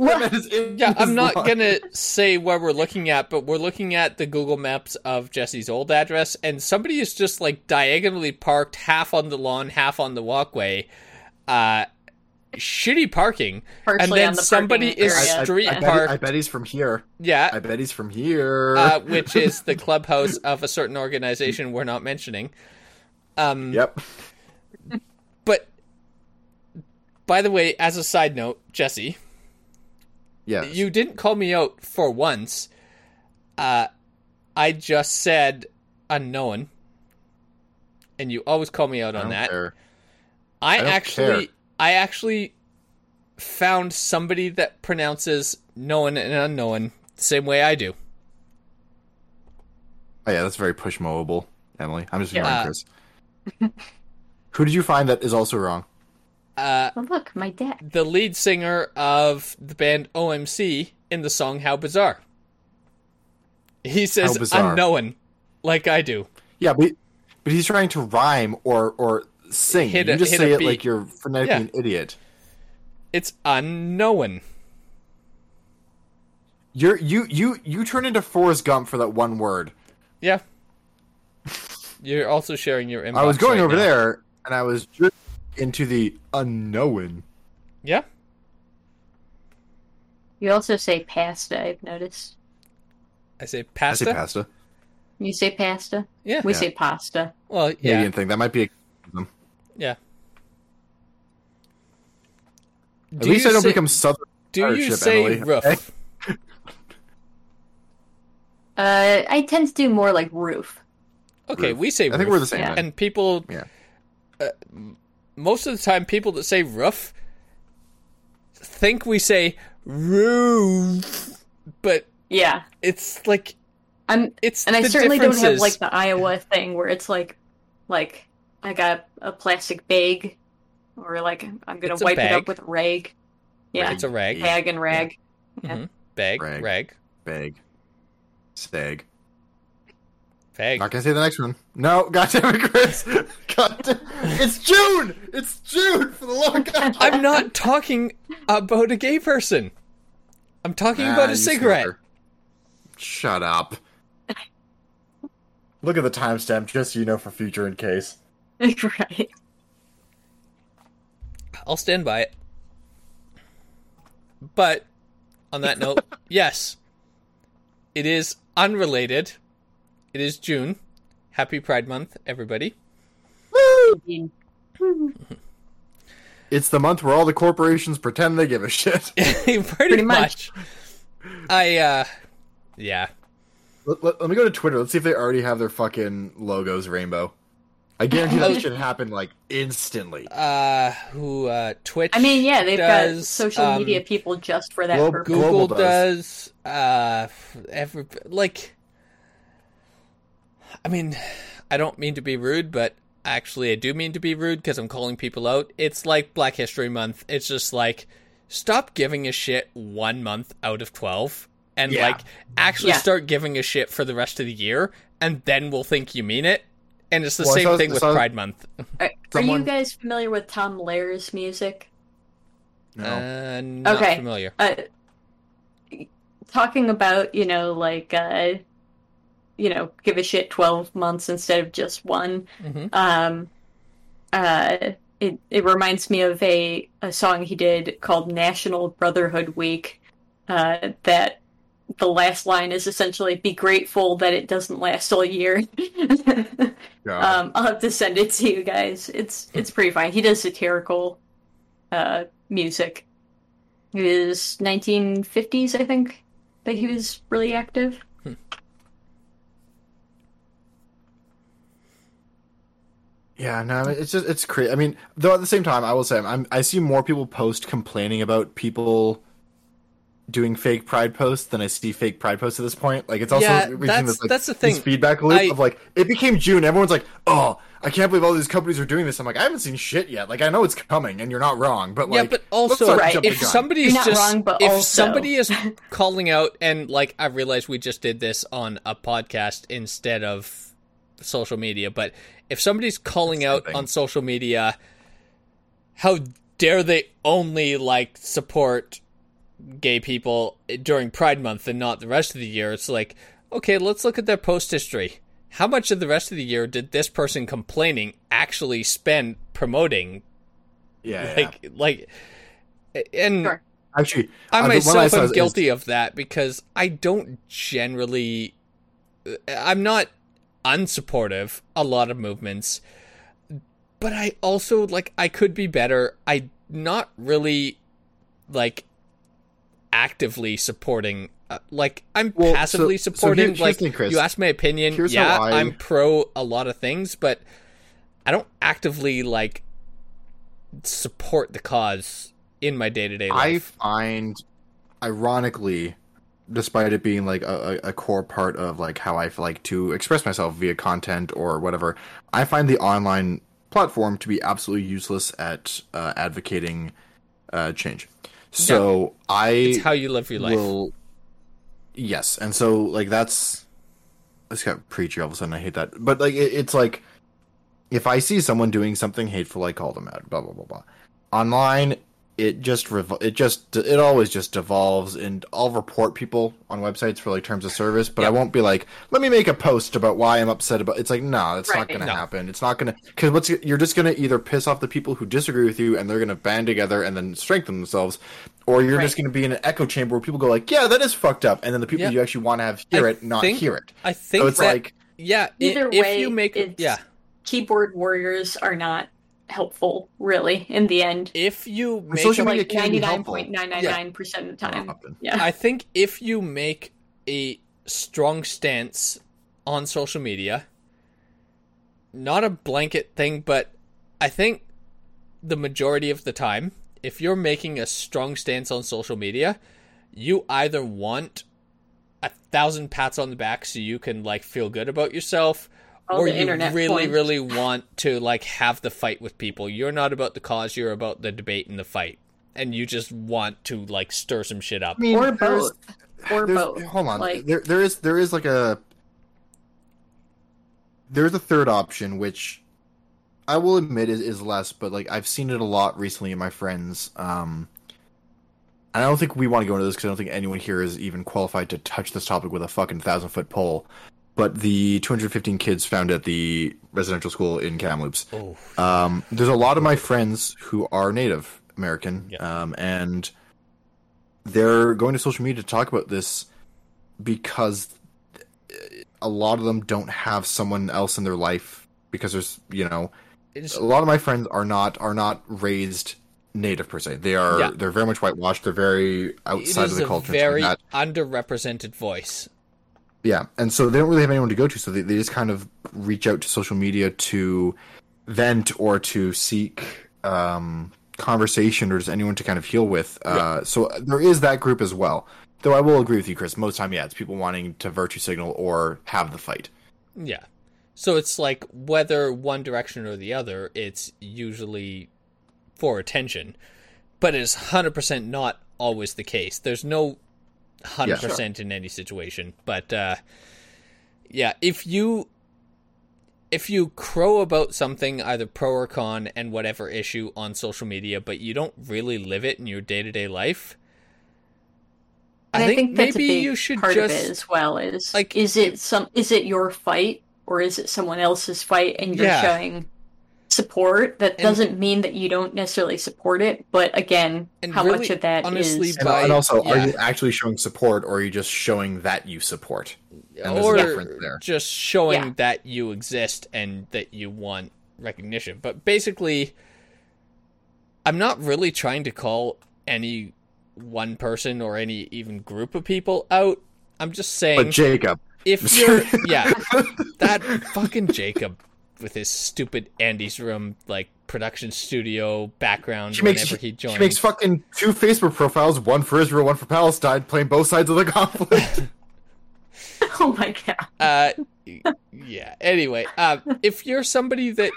Speaker 1: That
Speaker 3: What?
Speaker 1: man is in
Speaker 2: Yeah, I'm not
Speaker 1: lawn.
Speaker 2: gonna say where we're looking at, but we're looking at the Google Maps of Jesse's old address, and somebody is just like diagonally parked, half on the lawn, half on the walkway. Uh, shitty parking, and then
Speaker 3: the
Speaker 2: somebody is
Speaker 3: area.
Speaker 1: I, I,
Speaker 2: street
Speaker 1: I, bet,
Speaker 2: parked.
Speaker 1: I bet he's from here.
Speaker 2: yeah,
Speaker 1: I bet he's from here.
Speaker 2: uh, which is the clubhouse of a certain organization we're not mentioning. Um,
Speaker 1: yep.
Speaker 2: But by the way, as a side note, Jesse,
Speaker 1: Yes.
Speaker 2: you didn't call me out for once. Uh, I just said unknown, and you always call me out
Speaker 1: I
Speaker 2: on
Speaker 1: don't
Speaker 2: that.
Speaker 1: care.
Speaker 2: I,
Speaker 1: don't
Speaker 2: actually,
Speaker 1: care.
Speaker 2: I actually found somebody that pronounces known and unknown the same way I do.
Speaker 1: Oh yeah, that's very push mowable, Emily. I'm just
Speaker 3: Yeah.
Speaker 1: ignoring
Speaker 2: Uh,
Speaker 1: Chris. Who did you find that is also wrong?
Speaker 2: Uh,
Speaker 3: Oh, look, my dad.
Speaker 2: the lead singer of the band OMC in the song "How Bizarre." He says
Speaker 1: How bizarre.
Speaker 2: unknown, like I do.
Speaker 1: Yeah, but but he's trying to rhyme or or sing.
Speaker 2: Hit
Speaker 1: you
Speaker 2: a-
Speaker 1: just say it
Speaker 2: beat.
Speaker 1: like you're phonetically
Speaker 2: Yeah.
Speaker 1: an idiot.
Speaker 2: It's unknown.
Speaker 1: You're you you you turn into Forrest Gump for that one word.
Speaker 2: Yeah. You're also sharing your inbox.
Speaker 1: I was going
Speaker 2: right
Speaker 1: over
Speaker 2: now.
Speaker 1: there and I was just into the unknown.
Speaker 2: Yeah.
Speaker 3: You also say pasta. I've noticed.
Speaker 2: I say
Speaker 1: I
Speaker 2: pasta.
Speaker 1: say pasta.
Speaker 3: You say pasta.
Speaker 2: Yeah.
Speaker 3: We
Speaker 1: Yeah.
Speaker 3: say pasta.
Speaker 2: Well, yeah.
Speaker 1: Canadian thing. That might be. A,
Speaker 2: Yeah.
Speaker 1: at
Speaker 2: Do
Speaker 1: least I don't
Speaker 2: say,
Speaker 1: become southern.
Speaker 2: Do you say
Speaker 1: Emily,
Speaker 2: roof?
Speaker 3: Uh, I tend to do more like roof.
Speaker 2: Okay,
Speaker 1: Roof.
Speaker 2: we say
Speaker 1: I think we're the same.
Speaker 3: Yeah.
Speaker 2: And people,
Speaker 1: Yeah.
Speaker 2: uh, most of the time, people that say roof think we say roof, but
Speaker 3: Yeah,
Speaker 2: it's like
Speaker 3: I'm,
Speaker 2: it's
Speaker 3: and I certainly don't have like the Iowa thing where it's like, like I got a plastic bag, or like I'm gonna
Speaker 2: It's
Speaker 3: wipe it up with a rag. Yeah,
Speaker 2: It's a rag,
Speaker 3: bag and rag.
Speaker 2: Mhm. bag,
Speaker 1: Rag.
Speaker 2: rag,
Speaker 1: Bag. Stag.
Speaker 2: Bag.
Speaker 1: Not gonna say the next one. No, goddamn it, Chris. Goddamn. It's June. It's June for the long time.
Speaker 2: I'm not talking about a gay person. I'm talking
Speaker 1: Ah,
Speaker 2: about a cigarette.
Speaker 1: smoker. Shut up. Look at the timestamp, just so you know for future in case.
Speaker 3: right.
Speaker 2: I'll stand by it. But on that note, yes, it is unrelated. It is June. Happy Pride Month, everybody.
Speaker 1: It's the month where all the corporations pretend they give a shit.
Speaker 2: Pretty,
Speaker 3: much.
Speaker 2: much. I uh yeah.
Speaker 1: let, let- let me go to Twitter. Let's see if they already have their fucking logos rainbow. I guarantee that should happen like instantly.
Speaker 2: Uh, who uh, Twitch?
Speaker 3: I mean, yeah, they've got
Speaker 2: does,
Speaker 3: social
Speaker 2: um,
Speaker 3: media people just for that
Speaker 1: Globe-
Speaker 3: purpose.
Speaker 2: Google does.
Speaker 1: does.
Speaker 2: Uh, every like. I mean, I don't mean to be rude, but actually, I do mean to be rude because I'm calling people out. It's like Black History Month. It's just like, stop giving a shit one month out of twelve, and
Speaker 1: Yeah.
Speaker 2: like actually
Speaker 3: Yeah.
Speaker 2: start giving a shit for the rest of the year, and then we'll think you mean it. And it's the
Speaker 1: Well,
Speaker 2: same
Speaker 1: so-
Speaker 2: thing with
Speaker 1: so-
Speaker 2: Pride Month.
Speaker 3: Are, are
Speaker 1: Someone-
Speaker 3: you guys familiar with Tom Lehrer's music?
Speaker 1: No.
Speaker 2: Uh, not
Speaker 3: Okay.
Speaker 2: familiar.
Speaker 3: Uh, talking about, you know, like, uh, you know, give a shit 12 months instead of just one.
Speaker 2: hmm
Speaker 3: Um, uh, it, it reminds me of a, a song he did called National Brotherhood Week. Uh, that the last line is essentially be grateful that it doesn't last all year.
Speaker 1: God.
Speaker 3: um, I'll have to send it to you guys. It's it's pretty fine. He does satirical uh, music. It was 1950s, I think, that he was really active.
Speaker 1: Yeah, no, it's just it's crazy. I mean, though at the same time, I will say I'm I see more people post complaining about people doing fake pride posts than I see fake pride posts at this point. Like it's also
Speaker 2: Yeah,
Speaker 1: reaching
Speaker 2: that's-
Speaker 1: this like
Speaker 2: that's the
Speaker 1: this
Speaker 2: thing.
Speaker 1: feedback loop
Speaker 2: I-
Speaker 1: of like it became June. Everyone's like, oh, I can't believe all these companies are doing this. I'm like, I haven't seen shit yet. Like I know it's coming, and you're not wrong, but
Speaker 2: yeah,
Speaker 1: like,
Speaker 2: but also,
Speaker 1: not
Speaker 3: Right.
Speaker 2: if somebody's just
Speaker 3: wrong, but
Speaker 2: if
Speaker 3: also-
Speaker 2: somebody is calling out and like I realize we just did this on a podcast instead of social media, but if somebody's calling out on social media, how dare they only like support gay people during Pride Month and not the rest of the year? It's like, okay, let's look at their post history. How much of the rest of the year did this person complaining actually spend promoting
Speaker 1: yeah, yeah.
Speaker 2: like like and
Speaker 3: Sure.
Speaker 1: actually,
Speaker 2: I
Speaker 1: the one
Speaker 2: myself
Speaker 1: saw
Speaker 2: am
Speaker 1: is-
Speaker 2: guilty of that because I don't generally I'm not unsupportive a lot of movements. But I also like I could be better. I not really like actively supporting uh, like I'm
Speaker 1: Well,
Speaker 2: passively
Speaker 1: so
Speaker 2: supporting
Speaker 1: here's the
Speaker 2: like
Speaker 1: thing,
Speaker 2: you asked my opinion.
Speaker 1: Here's
Speaker 2: yeah
Speaker 1: I-
Speaker 2: I'm pro a lot of things but I don't actively like support the cause in my day-to-day life.
Speaker 1: I find, ironically, despite it being like a, a core part of like how I like to express myself via content or whatever, I find the online platform to be absolutely useless at uh, advocating uh, change. So I
Speaker 2: it's how you live your life
Speaker 1: will, yes, and so like that's this got preachy all of a sudden. I hate that, but like it, it's like if I see someone doing something hateful, I call them out. Blah blah blah blah. Online, it just revol- it just it always just devolves, and I'll report people on websites for like terms of service, but I won't be like, let me make a post about why I'm upset about. It's like no, it's not
Speaker 3: Right.
Speaker 1: going to
Speaker 2: No.
Speaker 1: happen. It's not going to because what's you're just going to either piss off the people who disagree with you, and they're going to band together and then strengthen themselves, or you're just going to be in an echo chamber where people go like, yeah, that is fucked up, and then the people
Speaker 2: Yeah.
Speaker 1: you actually want to have hear
Speaker 2: I
Speaker 1: it not
Speaker 2: think-
Speaker 1: hear it.
Speaker 2: I think
Speaker 1: So it's
Speaker 2: that,
Speaker 1: like
Speaker 2: yeah.
Speaker 3: Either
Speaker 2: if
Speaker 3: way,
Speaker 2: you make
Speaker 3: it's-
Speaker 2: yeah,
Speaker 3: Keyboard warriors are not helpful, really, in the end.
Speaker 2: if you make
Speaker 1: social media
Speaker 3: Like
Speaker 1: can be
Speaker 3: ninety nine
Speaker 1: helpful.
Speaker 3: point nine nine nine percent of the time. Yeah.
Speaker 2: I think if you make a strong stance on social media, not a blanket thing, but I think the majority of the time, if you're making a strong stance on social media, you either want a thousand pats on the back so you can like feel good about yourself
Speaker 3: All
Speaker 2: or
Speaker 3: the
Speaker 2: you
Speaker 3: internet
Speaker 2: really
Speaker 3: points.
Speaker 2: really want to like have the fight with people you're not about the cause you're about the debate and the fight and you just want to like stir some shit up
Speaker 1: I mean,
Speaker 3: or both. Or both.
Speaker 1: Hold on.
Speaker 3: Like-
Speaker 1: there there is there is like a there's a third option which I will admit is, is less, but like I've seen it a lot recently in my friends. Um and I don't think we want to go into this because I don't think anyone here is even qualified to touch this topic with a fucking thousand foot pole. But the 215 kids found at the residential school in Kamloops.
Speaker 2: oh
Speaker 1: Um, there's a lot of my friends who are Native American,
Speaker 2: Yeah.
Speaker 1: um, and they're going to social media to talk about this because a lot of them don't have someone else in their life because there's you know
Speaker 2: it's,
Speaker 1: a lot of my friends are not are not raised native per se they are
Speaker 2: Yeah.
Speaker 1: they're very much whitewashed they're very outside of the
Speaker 2: a
Speaker 1: culture
Speaker 2: very underrepresented voice
Speaker 1: Yeah, and so they don't really have anyone to go to, so they, they just kind of reach out to social media to vent or to seek um, conversation or just anyone to kind of heal with. Uh, so there is that group as well. Though I will agree with you, Chris. Most time, yeah, it's people wanting to virtue signal or have the fight.
Speaker 2: Yeah. So it's like whether one direction or the other, it's usually for attention, but it's 100% not always the case. There's no 100% in any situation, but uh yeah, if you if you crow about something either pro or con and whatever issue on social media, but you don't really live it in your day-to-day life,
Speaker 3: And I think, that's
Speaker 2: maybe
Speaker 3: a big
Speaker 2: you should
Speaker 3: part
Speaker 2: just
Speaker 3: of it as well. Is
Speaker 2: like,
Speaker 3: like, is it some? Is it your fight or is it someone else's fight? And you're
Speaker 2: Yeah.
Speaker 3: showing support. That
Speaker 2: And-
Speaker 3: doesn't mean that you don't necessarily support it. But again,
Speaker 2: And
Speaker 3: how
Speaker 2: really,
Speaker 3: much of that is
Speaker 2: honestly, uh,
Speaker 1: And,
Speaker 2: By-
Speaker 1: and also,
Speaker 2: yeah.
Speaker 1: are you actually showing support, or are you just showing that you support? And there's a
Speaker 2: or
Speaker 1: difference there.
Speaker 2: just showing
Speaker 3: Yeah.
Speaker 2: that you exist and that you want recognition. But basically, I'm not really trying to call any one person or any even group of people out. I'm just saying
Speaker 1: But Jacob,
Speaker 2: if you're yeah, that fucking Jacob with his stupid Andy's room like production studio background
Speaker 1: she makes
Speaker 2: whenever
Speaker 1: she,
Speaker 2: he joins.
Speaker 1: makes fucking two Facebook profiles, one for Israel, one for Palestine, playing both sides of the conflict.
Speaker 3: oh my god.
Speaker 2: uh yeah anyway uh if you're somebody that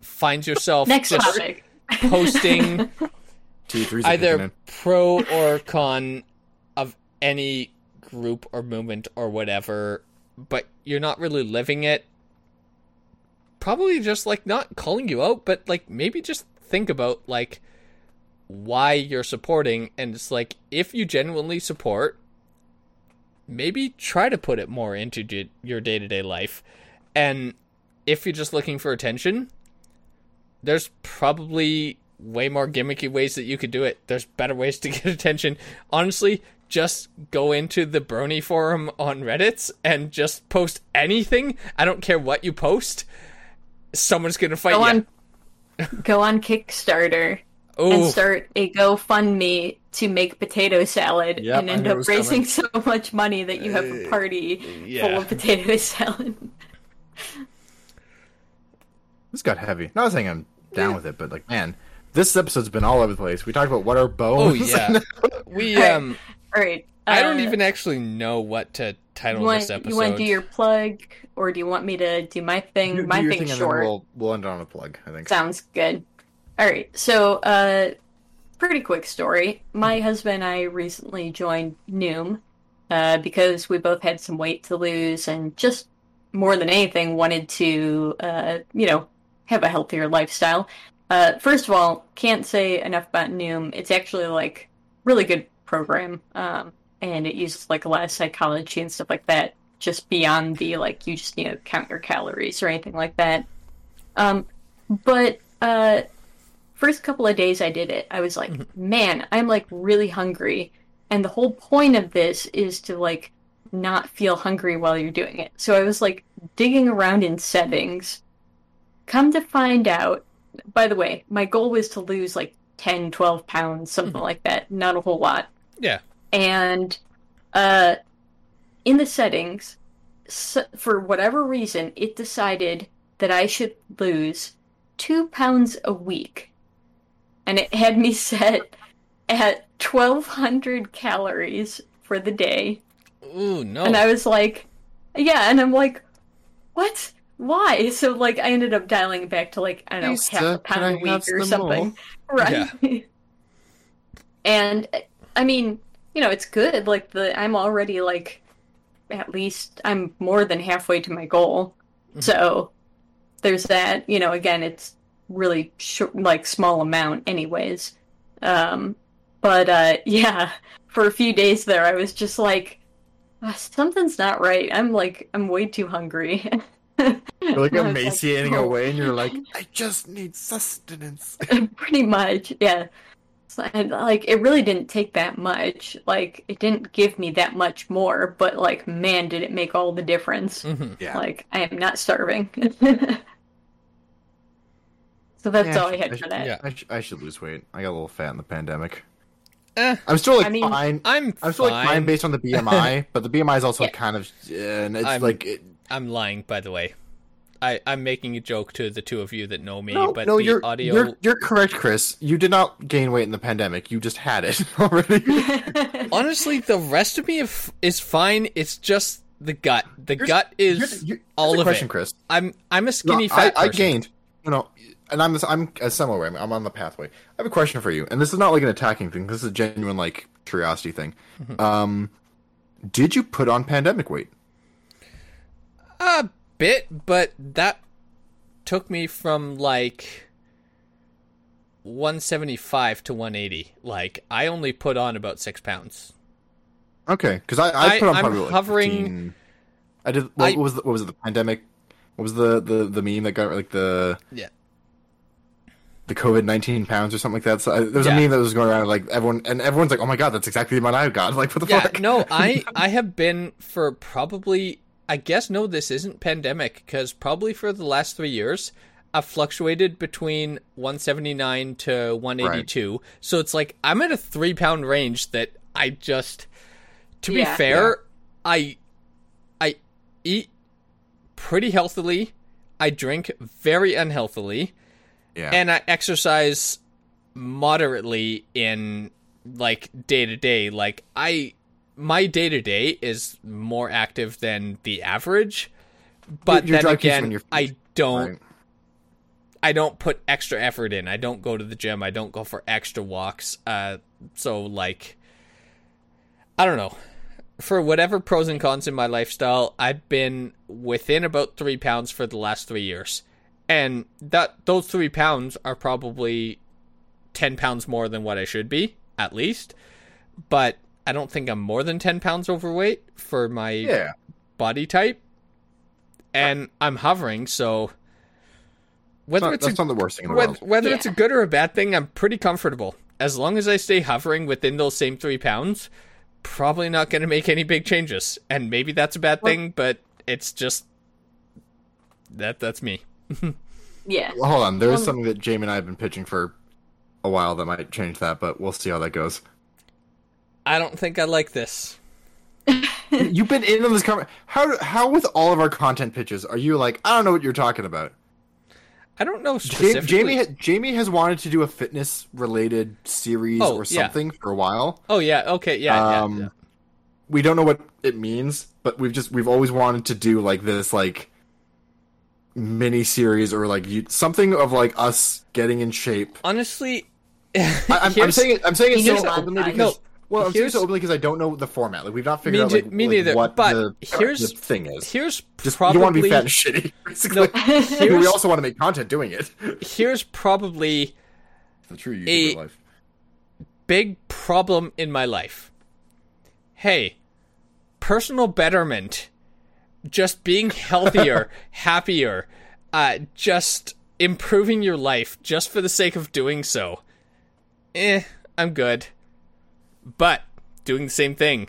Speaker 2: finds yourself
Speaker 3: Next
Speaker 2: just
Speaker 3: topic.
Speaker 2: posting
Speaker 1: T3's
Speaker 2: either pro or con of any group or movement or whatever but you're not really living it probably just like not calling you out but like maybe just think about like why you're supporting and it's like if you genuinely support maybe try to put it more into your day-to-day life. And if you're just looking for attention there's probably way more gimmicky ways that you could do it. There's better ways to get attention. Honestly just go into the brony forum on reddit and just post anything. I don't care what you post someone's gonna fight
Speaker 3: Go
Speaker 2: you
Speaker 3: on, go on Kickstarter
Speaker 2: Ooh.
Speaker 3: and start a GoFundMe to make potato salad
Speaker 1: Yep,
Speaker 3: and end up
Speaker 1: was
Speaker 3: raising so much money that you have a party
Speaker 2: yeah.
Speaker 3: full of potato salad.
Speaker 1: This got heavy. Not saying I'm down with it, but like, man, this episode's been all over the place. We talked about what are
Speaker 2: oh
Speaker 1: bones.
Speaker 2: yeah we
Speaker 3: Alright.
Speaker 2: um
Speaker 3: All right.
Speaker 2: i don't
Speaker 3: uh,
Speaker 2: even actually know what to title
Speaker 3: You want,
Speaker 2: this episode
Speaker 3: you want to do your plug, or do you want me to do my thing?
Speaker 1: Do
Speaker 3: my
Speaker 1: your
Speaker 3: thing's
Speaker 1: thing, and
Speaker 3: short.
Speaker 1: we'll we'll end on a plug. I think.
Speaker 3: Sounds good. All right. So, uh, pretty quick story. My husband and I recently joined Noom uh, because we both had some weight to lose and just more than anything wanted to, uh, you know, have a healthier lifestyle. Uh, first of all, can't say enough about Noom. It's actually like really good program, um, and it uses like a lot of psychology and stuff like that. Just beyond the like you just need to count your calories or anything like that. Um, but uh, first couple of days I did it, I was like, man, I'm like really hungry, and the whole point of this is to like not feel hungry while you're doing it. So I was like digging around in settings. Come to find out, by the way, my goal was to lose like 10, 12 pounds, something like that. Not a whole lot.
Speaker 2: yeah
Speaker 3: And uh, in the settings, s for whatever reason, it decided that I should lose two pounds a week. And it had me set at 1,200 calories for the day.
Speaker 2: ooh no
Speaker 3: And I was like, yeah, and I'm like, what? Why? So, like, I ended up dialing back to, like, I don't know, half a pound a week or
Speaker 1: some
Speaker 3: something. Right. and, I mean, you know, it's good. Like, the I'm already, like, at least I'm more than halfway to my goal. So, there's that. You know, again, it's really short, like, small amount, anyways. Um, but, uh, yeah, for a few days there, I was just like, "Ah, something's not right. I'm like, I'm way too hungry.
Speaker 1: You're like
Speaker 3: was like,
Speaker 1: emaciating
Speaker 3: "Oh."
Speaker 1: away, and you're like, I just need sustenance.
Speaker 3: Pretty much, yeah. So, and like, it really didn't take that much. Like, it didn't give me that much more, but like, man, did it make all the difference.
Speaker 2: Mhm.
Speaker 1: Yeah.
Speaker 3: Like, I am not starving. so that's
Speaker 1: Yeah,
Speaker 3: all I
Speaker 1: should-
Speaker 3: had for
Speaker 1: should-
Speaker 3: that.
Speaker 2: yeah.
Speaker 1: I, sh- I should lose weight. I got a little fat in the pandemic.
Speaker 2: Eh,
Speaker 1: I'm still like
Speaker 3: I mean,
Speaker 1: fine.
Speaker 2: I'm
Speaker 1: I'm still like fine
Speaker 2: fine.
Speaker 1: based on the BMI, but the BMI is also
Speaker 3: Yeah.
Speaker 1: kind of, and it's
Speaker 2: I'm-
Speaker 1: like it,
Speaker 2: I'm lying, by the way. I, I'm making a joke to the two of you that know me,
Speaker 1: no,
Speaker 2: but
Speaker 1: no,
Speaker 2: the
Speaker 1: you're,
Speaker 2: audio.
Speaker 1: you're you're correct, Chris. You did not gain weight in the pandemic. You just had it already.
Speaker 2: Honestly, the rest of me if- is fine. It's just the gut. The
Speaker 1: Here's-
Speaker 2: gut is
Speaker 1: here's- here's
Speaker 2: all
Speaker 1: a
Speaker 2: of
Speaker 1: question,
Speaker 2: it.
Speaker 1: Chris.
Speaker 2: I'm I'm a skinny
Speaker 1: I,
Speaker 2: fat
Speaker 1: I
Speaker 2: person.
Speaker 1: gained, you know, and I'm I'm a similar way. I'm on the pathway. I have a question for you, and this is not like an attacking thing. This is a genuine like curiosity thing.
Speaker 2: Mm-hmm.
Speaker 1: Um, did you put on pandemic weight?
Speaker 2: A bit, but that took me from like 175 to 180. Like I only put on about six pounds.
Speaker 1: Okay, because I, I
Speaker 2: I-
Speaker 1: put on
Speaker 2: I'm
Speaker 1: probably like
Speaker 2: hovering-
Speaker 1: 15. I did. What,
Speaker 2: I-
Speaker 1: was the, what was it? The pandemic. What was the the the meme that got like the
Speaker 2: Yeah.
Speaker 1: the COVID nineteen pounds or something like that? So I, there was
Speaker 2: Yeah.
Speaker 1: a meme that was going around like everyone and everyone's like, oh my god, that's exactly the amount I've got. Like what the
Speaker 2: Yeah,
Speaker 1: fuck?
Speaker 2: no, I I have been for probably I guess no, this isn't pandemic because probably for the last three years I've fluctuated between 179 to 182. So it's like I'm at a three pound range that I just, to be
Speaker 3: Yeah.
Speaker 2: fair, I I eat pretty healthily. I drink very unhealthily
Speaker 1: yeah.
Speaker 2: and I exercise moderately in like day to day. Like I, my day to day is more active than the average, but
Speaker 1: Your- your
Speaker 2: then
Speaker 1: dry you on
Speaker 2: again, I don't.
Speaker 1: Right.
Speaker 2: I don't put extra effort in. I don't go to the gym. I don't go for extra walks. Uh, so like, I don't know. For whatever pros and cons in my lifestyle, I've been within about three pounds for the last three years, and that those three pounds are probably ten pounds more than what I should be, at least. But I don't think I'm more than ten pounds overweight for my
Speaker 1: Yeah.
Speaker 2: body type, and I'm hovering. So whether
Speaker 1: Not-
Speaker 2: it's a
Speaker 1: not the worst thing in the
Speaker 2: whether,
Speaker 1: world.
Speaker 2: whether
Speaker 3: Yeah.
Speaker 2: it's a good or a bad thing, I'm pretty comfortable. As long as I stay hovering within those same three pounds, probably not going to make any big changes. And maybe that's a bad thing, but it's just that that's me.
Speaker 3: yeah.
Speaker 1: Well, hold on. There is
Speaker 3: Um,
Speaker 1: something that Jamie and I have been pitching for a while that might change that, but we'll see how that goes.
Speaker 2: I don't think I like this.
Speaker 1: You've been in on this conversation. How how with all of our content pitches are you like? I don't know what you're talking about.
Speaker 2: I don't know
Speaker 1: Ja-
Speaker 2: specifically.
Speaker 1: Jamie ha- Jamie has wanted to do a fitness related series
Speaker 2: Oh,
Speaker 1: or
Speaker 2: yeah.
Speaker 1: something for a while.
Speaker 2: oh yeah, okay, yeah,
Speaker 1: um,
Speaker 2: yeah, yeah.
Speaker 1: we don't know what it means, but we've just we've always wanted to do like this like mini series or like you, something of like us getting in shape.
Speaker 2: Honestly,
Speaker 1: I, I'm, I'm saying it. I'm saying it so
Speaker 3: know
Speaker 1: openly because
Speaker 2: No,
Speaker 1: well, I'm saying
Speaker 2: here's-
Speaker 1: so openly because I don't know the format. Like we've not figured
Speaker 2: Me
Speaker 1: out like,
Speaker 2: me
Speaker 1: like,
Speaker 2: neither,
Speaker 1: what
Speaker 2: but
Speaker 1: the,
Speaker 2: here's-
Speaker 1: the thing is.
Speaker 2: here's
Speaker 1: Just
Speaker 2: probably
Speaker 1: you want to be fat and shitty. Basically,
Speaker 2: No,
Speaker 1: we also want to make content doing it.
Speaker 2: here's probably
Speaker 1: the true
Speaker 2: YouTuber
Speaker 1: life.
Speaker 2: big problem in my life. Hey, personal betterment, just being healthier, happier, uh, just improving your life just for the sake of doing so. Eh, I'm good. But doing the same thing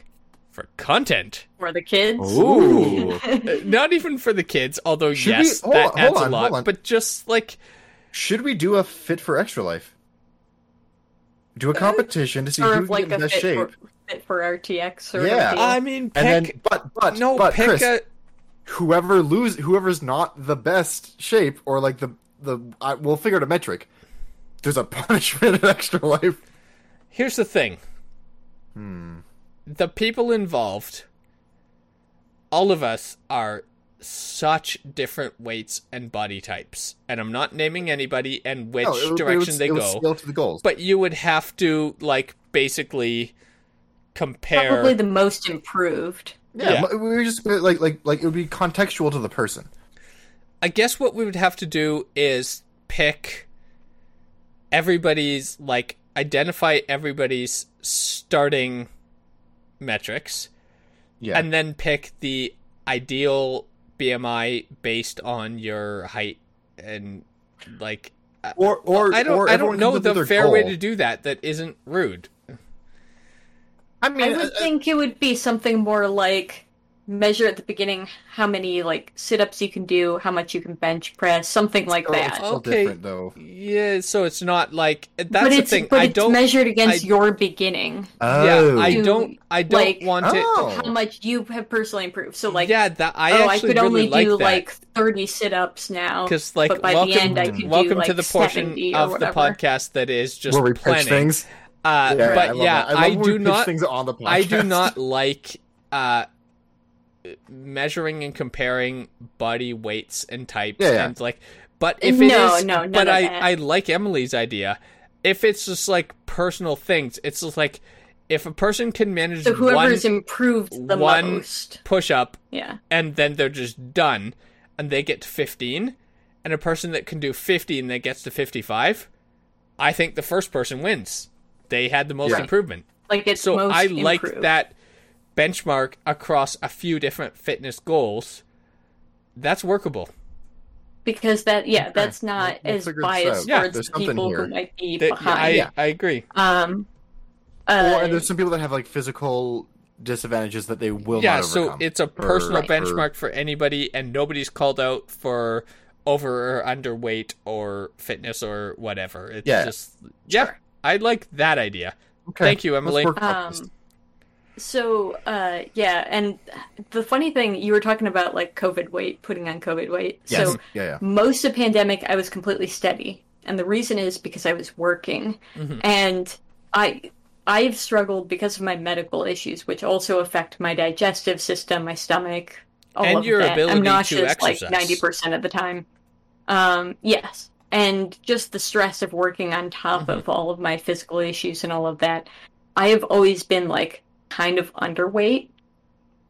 Speaker 2: for content.
Speaker 3: For the kids.
Speaker 1: Ooh.
Speaker 2: Uh, Not even for the kids, although
Speaker 1: Should we-
Speaker 2: yes,
Speaker 1: hold
Speaker 2: that
Speaker 1: on,
Speaker 2: adds
Speaker 1: hold on,
Speaker 2: a lot.
Speaker 1: hold on.
Speaker 2: But just like
Speaker 1: Should we do a fit for extra life? Do a competition to see
Speaker 3: Sort
Speaker 1: who
Speaker 3: of like
Speaker 1: in
Speaker 3: a
Speaker 1: the best
Speaker 3: fit
Speaker 1: shape,
Speaker 3: for, fit for RTX sort
Speaker 1: Yeah.
Speaker 2: I mean, pick
Speaker 1: and then but but
Speaker 2: no,
Speaker 1: but
Speaker 2: pick
Speaker 1: Chris,
Speaker 2: a
Speaker 1: whoever lose whoever's not the best shape or like the the I, we'll figure out a metric. There's a punishment in extra life.
Speaker 2: Here's the thing.
Speaker 1: Hmm.
Speaker 2: The people involved, all of us are such different weights and body types. And I'm not naming anybody and which
Speaker 1: No, it would- it
Speaker 2: direction
Speaker 1: would-
Speaker 2: they
Speaker 1: it
Speaker 2: go.
Speaker 1: to the goals.
Speaker 2: But you would have to, like, basically compare.
Speaker 3: Probably the most improved.
Speaker 1: yeah,
Speaker 2: yeah.
Speaker 1: we were just like like like it would be contextual to the person.
Speaker 2: I guess what we would have to do is pick everybody's like identify everybody's starting metrics
Speaker 1: Yeah,
Speaker 2: and then pick the ideal BMI based on your height and like
Speaker 1: or or
Speaker 2: I don't
Speaker 1: or
Speaker 2: I don't know the
Speaker 1: with their
Speaker 2: fair way to do that that isn't rude.
Speaker 1: I mean,
Speaker 3: I would
Speaker 1: uh,
Speaker 3: think it would be something more like measure at the beginning how many like sit-ups you can do, how much you can bench press, something like
Speaker 1: Oh,
Speaker 3: that.
Speaker 1: It's still
Speaker 2: Okay.
Speaker 1: different though.
Speaker 2: Yeah, so it's not like that's
Speaker 3: but
Speaker 2: the
Speaker 3: it's
Speaker 2: thing.
Speaker 3: but
Speaker 2: I
Speaker 3: it's
Speaker 2: don't.
Speaker 3: measured against
Speaker 2: I-
Speaker 3: your beginning.
Speaker 1: Oh,
Speaker 2: yeah, I
Speaker 3: Do,
Speaker 2: don't. I don't
Speaker 3: like,
Speaker 2: want it.
Speaker 1: Oh.
Speaker 3: How much you have personally improved. So like
Speaker 2: yeah, that I
Speaker 3: oh, I could
Speaker 2: really
Speaker 3: only
Speaker 2: like
Speaker 3: do
Speaker 2: that.
Speaker 3: like 30 sit-ups now.
Speaker 2: because like
Speaker 3: but by
Speaker 2: welcome,
Speaker 3: the end I could
Speaker 2: welcome
Speaker 3: do like
Speaker 2: to the portion
Speaker 3: 70 or
Speaker 2: of the
Speaker 3: whatever.
Speaker 2: podcast that is just
Speaker 1: where we pitch
Speaker 2: planning.
Speaker 1: things.
Speaker 2: Uh,
Speaker 1: Yeah, I
Speaker 2: but
Speaker 1: love
Speaker 2: yeah.
Speaker 1: I, love
Speaker 2: I,
Speaker 1: when
Speaker 2: do not.
Speaker 1: things on the podcast.
Speaker 2: I do not like uh, measuring and comparing body weights and types
Speaker 1: Yeah, yeah.
Speaker 2: and like. But if it is,
Speaker 3: No, no,
Speaker 2: but I
Speaker 3: that.
Speaker 2: I like Emily's idea. If it's just like personal things, it's just like if a person can manage
Speaker 3: So whoever's
Speaker 2: one
Speaker 3: improved the
Speaker 2: one-
Speaker 3: most.
Speaker 2: push up
Speaker 3: Yeah.
Speaker 2: and then they're just done and they get to 15 and a person that can do 50 and that gets to 55 i think the first person wins they had the most
Speaker 1: Yeah.
Speaker 2: improvement
Speaker 3: Like it's
Speaker 2: so
Speaker 3: most
Speaker 2: i like that benchmark across a few different fitness goals that's workable
Speaker 3: because that yeah,
Speaker 1: Okay.
Speaker 3: that's not
Speaker 1: We'll- we'll
Speaker 3: as biased.
Speaker 2: Yeah,
Speaker 3: towards
Speaker 1: there's
Speaker 3: people
Speaker 1: here.
Speaker 3: who might be
Speaker 2: That-
Speaker 3: behind.
Speaker 2: I,
Speaker 1: yeah.
Speaker 2: I agree
Speaker 3: Um
Speaker 1: Or,
Speaker 3: uh,
Speaker 1: and there's some people that have like physical disadvantages that they will
Speaker 2: yeah
Speaker 1: not
Speaker 2: so it's a personal
Speaker 1: or-
Speaker 2: benchmark for anybody and nobody's called out for over or underweight or fitness or whatever it's
Speaker 1: Yeah.
Speaker 2: just yeah
Speaker 3: Sure.
Speaker 2: i like that idea
Speaker 1: Okay,
Speaker 2: Thank you,
Speaker 1: let's
Speaker 2: Emily.
Speaker 1: work on this.
Speaker 3: Um, so uh, yeah, and the funny thing you were talking about like COVID weight, putting on COVID weight.
Speaker 1: Yes.
Speaker 3: So
Speaker 1: yeah, yeah.
Speaker 3: most of the pandemic, I was completely steady, and the reason is because I was working,
Speaker 2: Mm-hmm.
Speaker 3: and I I've struggled because of my medical issues, which also affect my digestive system, my stomach, all
Speaker 2: And
Speaker 3: of
Speaker 2: your
Speaker 3: that.
Speaker 2: ability
Speaker 3: I'm
Speaker 2: to
Speaker 3: nauseous like ninety percent of the time. Um, yes, and just the stress of working on top
Speaker 2: Mm-hmm.
Speaker 3: of all of my physical issues and all of that. I have always been like kind of underweight.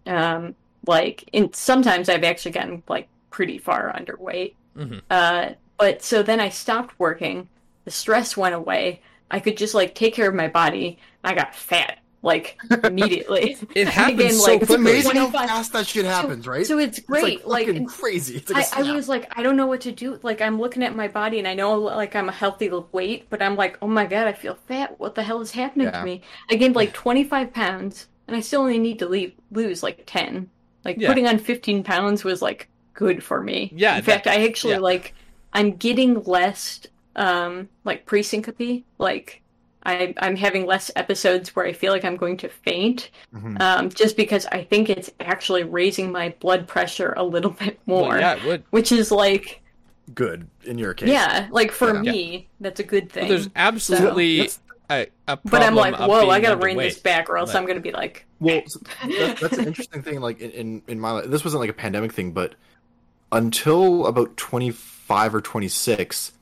Speaker 3: Um, like in sometimes I've actually gotten like pretty far underweight.
Speaker 2: Mhm.
Speaker 3: Uh, but so then I stopped working. The stress went away. I could just like take care of my body. And I got fat like immediately.
Speaker 2: It happens
Speaker 3: Again,
Speaker 2: so
Speaker 3: like,
Speaker 1: It's amazing how fast that shit happens, right?
Speaker 3: So it's
Speaker 1: It's
Speaker 3: great.
Speaker 1: like,
Speaker 3: Like,
Speaker 1: crazy. It's like a
Speaker 3: I, I
Speaker 1: snap.
Speaker 3: was like, I don't know what to do. Like, I'm looking at my body and I know like I'm a healthy weight, but I'm like, oh my god, I feel fat. What the hell is happening
Speaker 1: Yeah.
Speaker 3: to me? I gained like 25 pounds, and I still only need to leave, lose like 10. Like
Speaker 2: Yeah.
Speaker 3: putting on 15 pounds was like good for me.
Speaker 2: Yeah,
Speaker 3: In fact, I actually
Speaker 2: yeah.
Speaker 3: like I'm getting less um like pre-syncope. Like I, I'm having less episodes where I feel like I'm going to faint,
Speaker 1: Mhm.
Speaker 3: um, just because I think it's actually raising my blood pressure a little bit more
Speaker 2: Well, yeah, it would.
Speaker 3: which is like
Speaker 1: good in your case.
Speaker 3: yeah like for
Speaker 1: Yeah.
Speaker 3: me that's a good thing
Speaker 2: Well, there's absolutely
Speaker 1: That's-
Speaker 2: a, a
Speaker 3: but i'm like whoa i gotta rein this back or else
Speaker 2: but-
Speaker 3: i'm gonna be like
Speaker 1: Well, that, that's an interesting thing. Like in, in in my life, this wasn't like a pandemic thing, but until about twenty five or twenty six,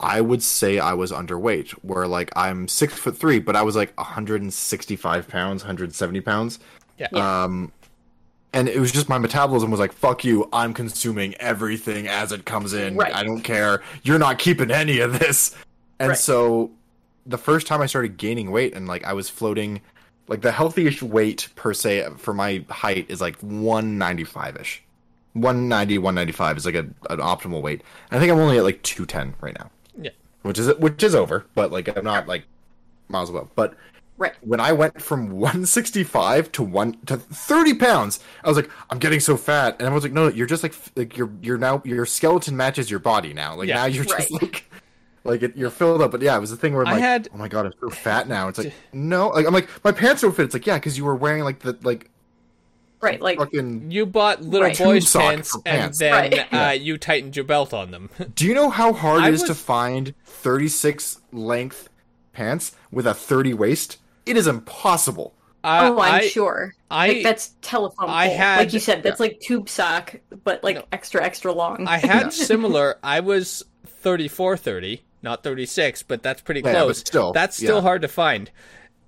Speaker 1: I would say I was underweight. Where like I'm six foot three, but I was like 165 pounds, 170 pounds.
Speaker 2: Yeah.
Speaker 1: Um, and it was just my metabolism was like, "Fuck you! I'm consuming everything as it comes in.
Speaker 3: Right.
Speaker 1: I don't care. You're not keeping any of this." And
Speaker 3: Right.
Speaker 1: so, the first time I started gaining weight, and like I was floating, like the healthiest weight per se for my height is like 195 ish. 190, 195 is like a, an optimal weight. And I think I'm only at like 210 right now,
Speaker 2: Yeah.
Speaker 1: Which is which is over, but like I'm not like miles above. But
Speaker 3: right
Speaker 1: when I went from 165 to one to 30 pounds, I was like, I'm getting so fat, and I was like, no, you're just like like you're you're now your skeleton matches your body now. Like
Speaker 2: Yeah.
Speaker 1: now you're just
Speaker 3: Right.
Speaker 1: like like it, you're filled up. But yeah, it was the thing where I'm
Speaker 2: I
Speaker 1: like,
Speaker 2: had-
Speaker 1: oh my god, I'm so fat now. It's like no, like I'm like my pants don't fit. It's like yeah, because you were wearing like the like
Speaker 3: right like
Speaker 1: fucking.
Speaker 2: You bought little
Speaker 3: Right.
Speaker 2: boys'
Speaker 1: Tube
Speaker 2: pants, and then
Speaker 3: Right.
Speaker 2: uh, you tightened your belt on them.
Speaker 1: Do you know how hard
Speaker 2: I
Speaker 1: it is to find 36 length pants with a 30 waist? It is impossible.
Speaker 2: Uh,
Speaker 3: oh i'm
Speaker 2: I,
Speaker 3: sure
Speaker 2: I-
Speaker 3: like that's telephone
Speaker 2: I
Speaker 3: pole.
Speaker 2: had-
Speaker 3: like you said that's like tube sock but like
Speaker 2: No.
Speaker 3: extra extra long
Speaker 2: I had similar. I was 34, 30, not 36, but that's pretty
Speaker 1: Yeah,
Speaker 2: close.
Speaker 1: still,
Speaker 2: that's still
Speaker 1: yeah.
Speaker 2: hard to find.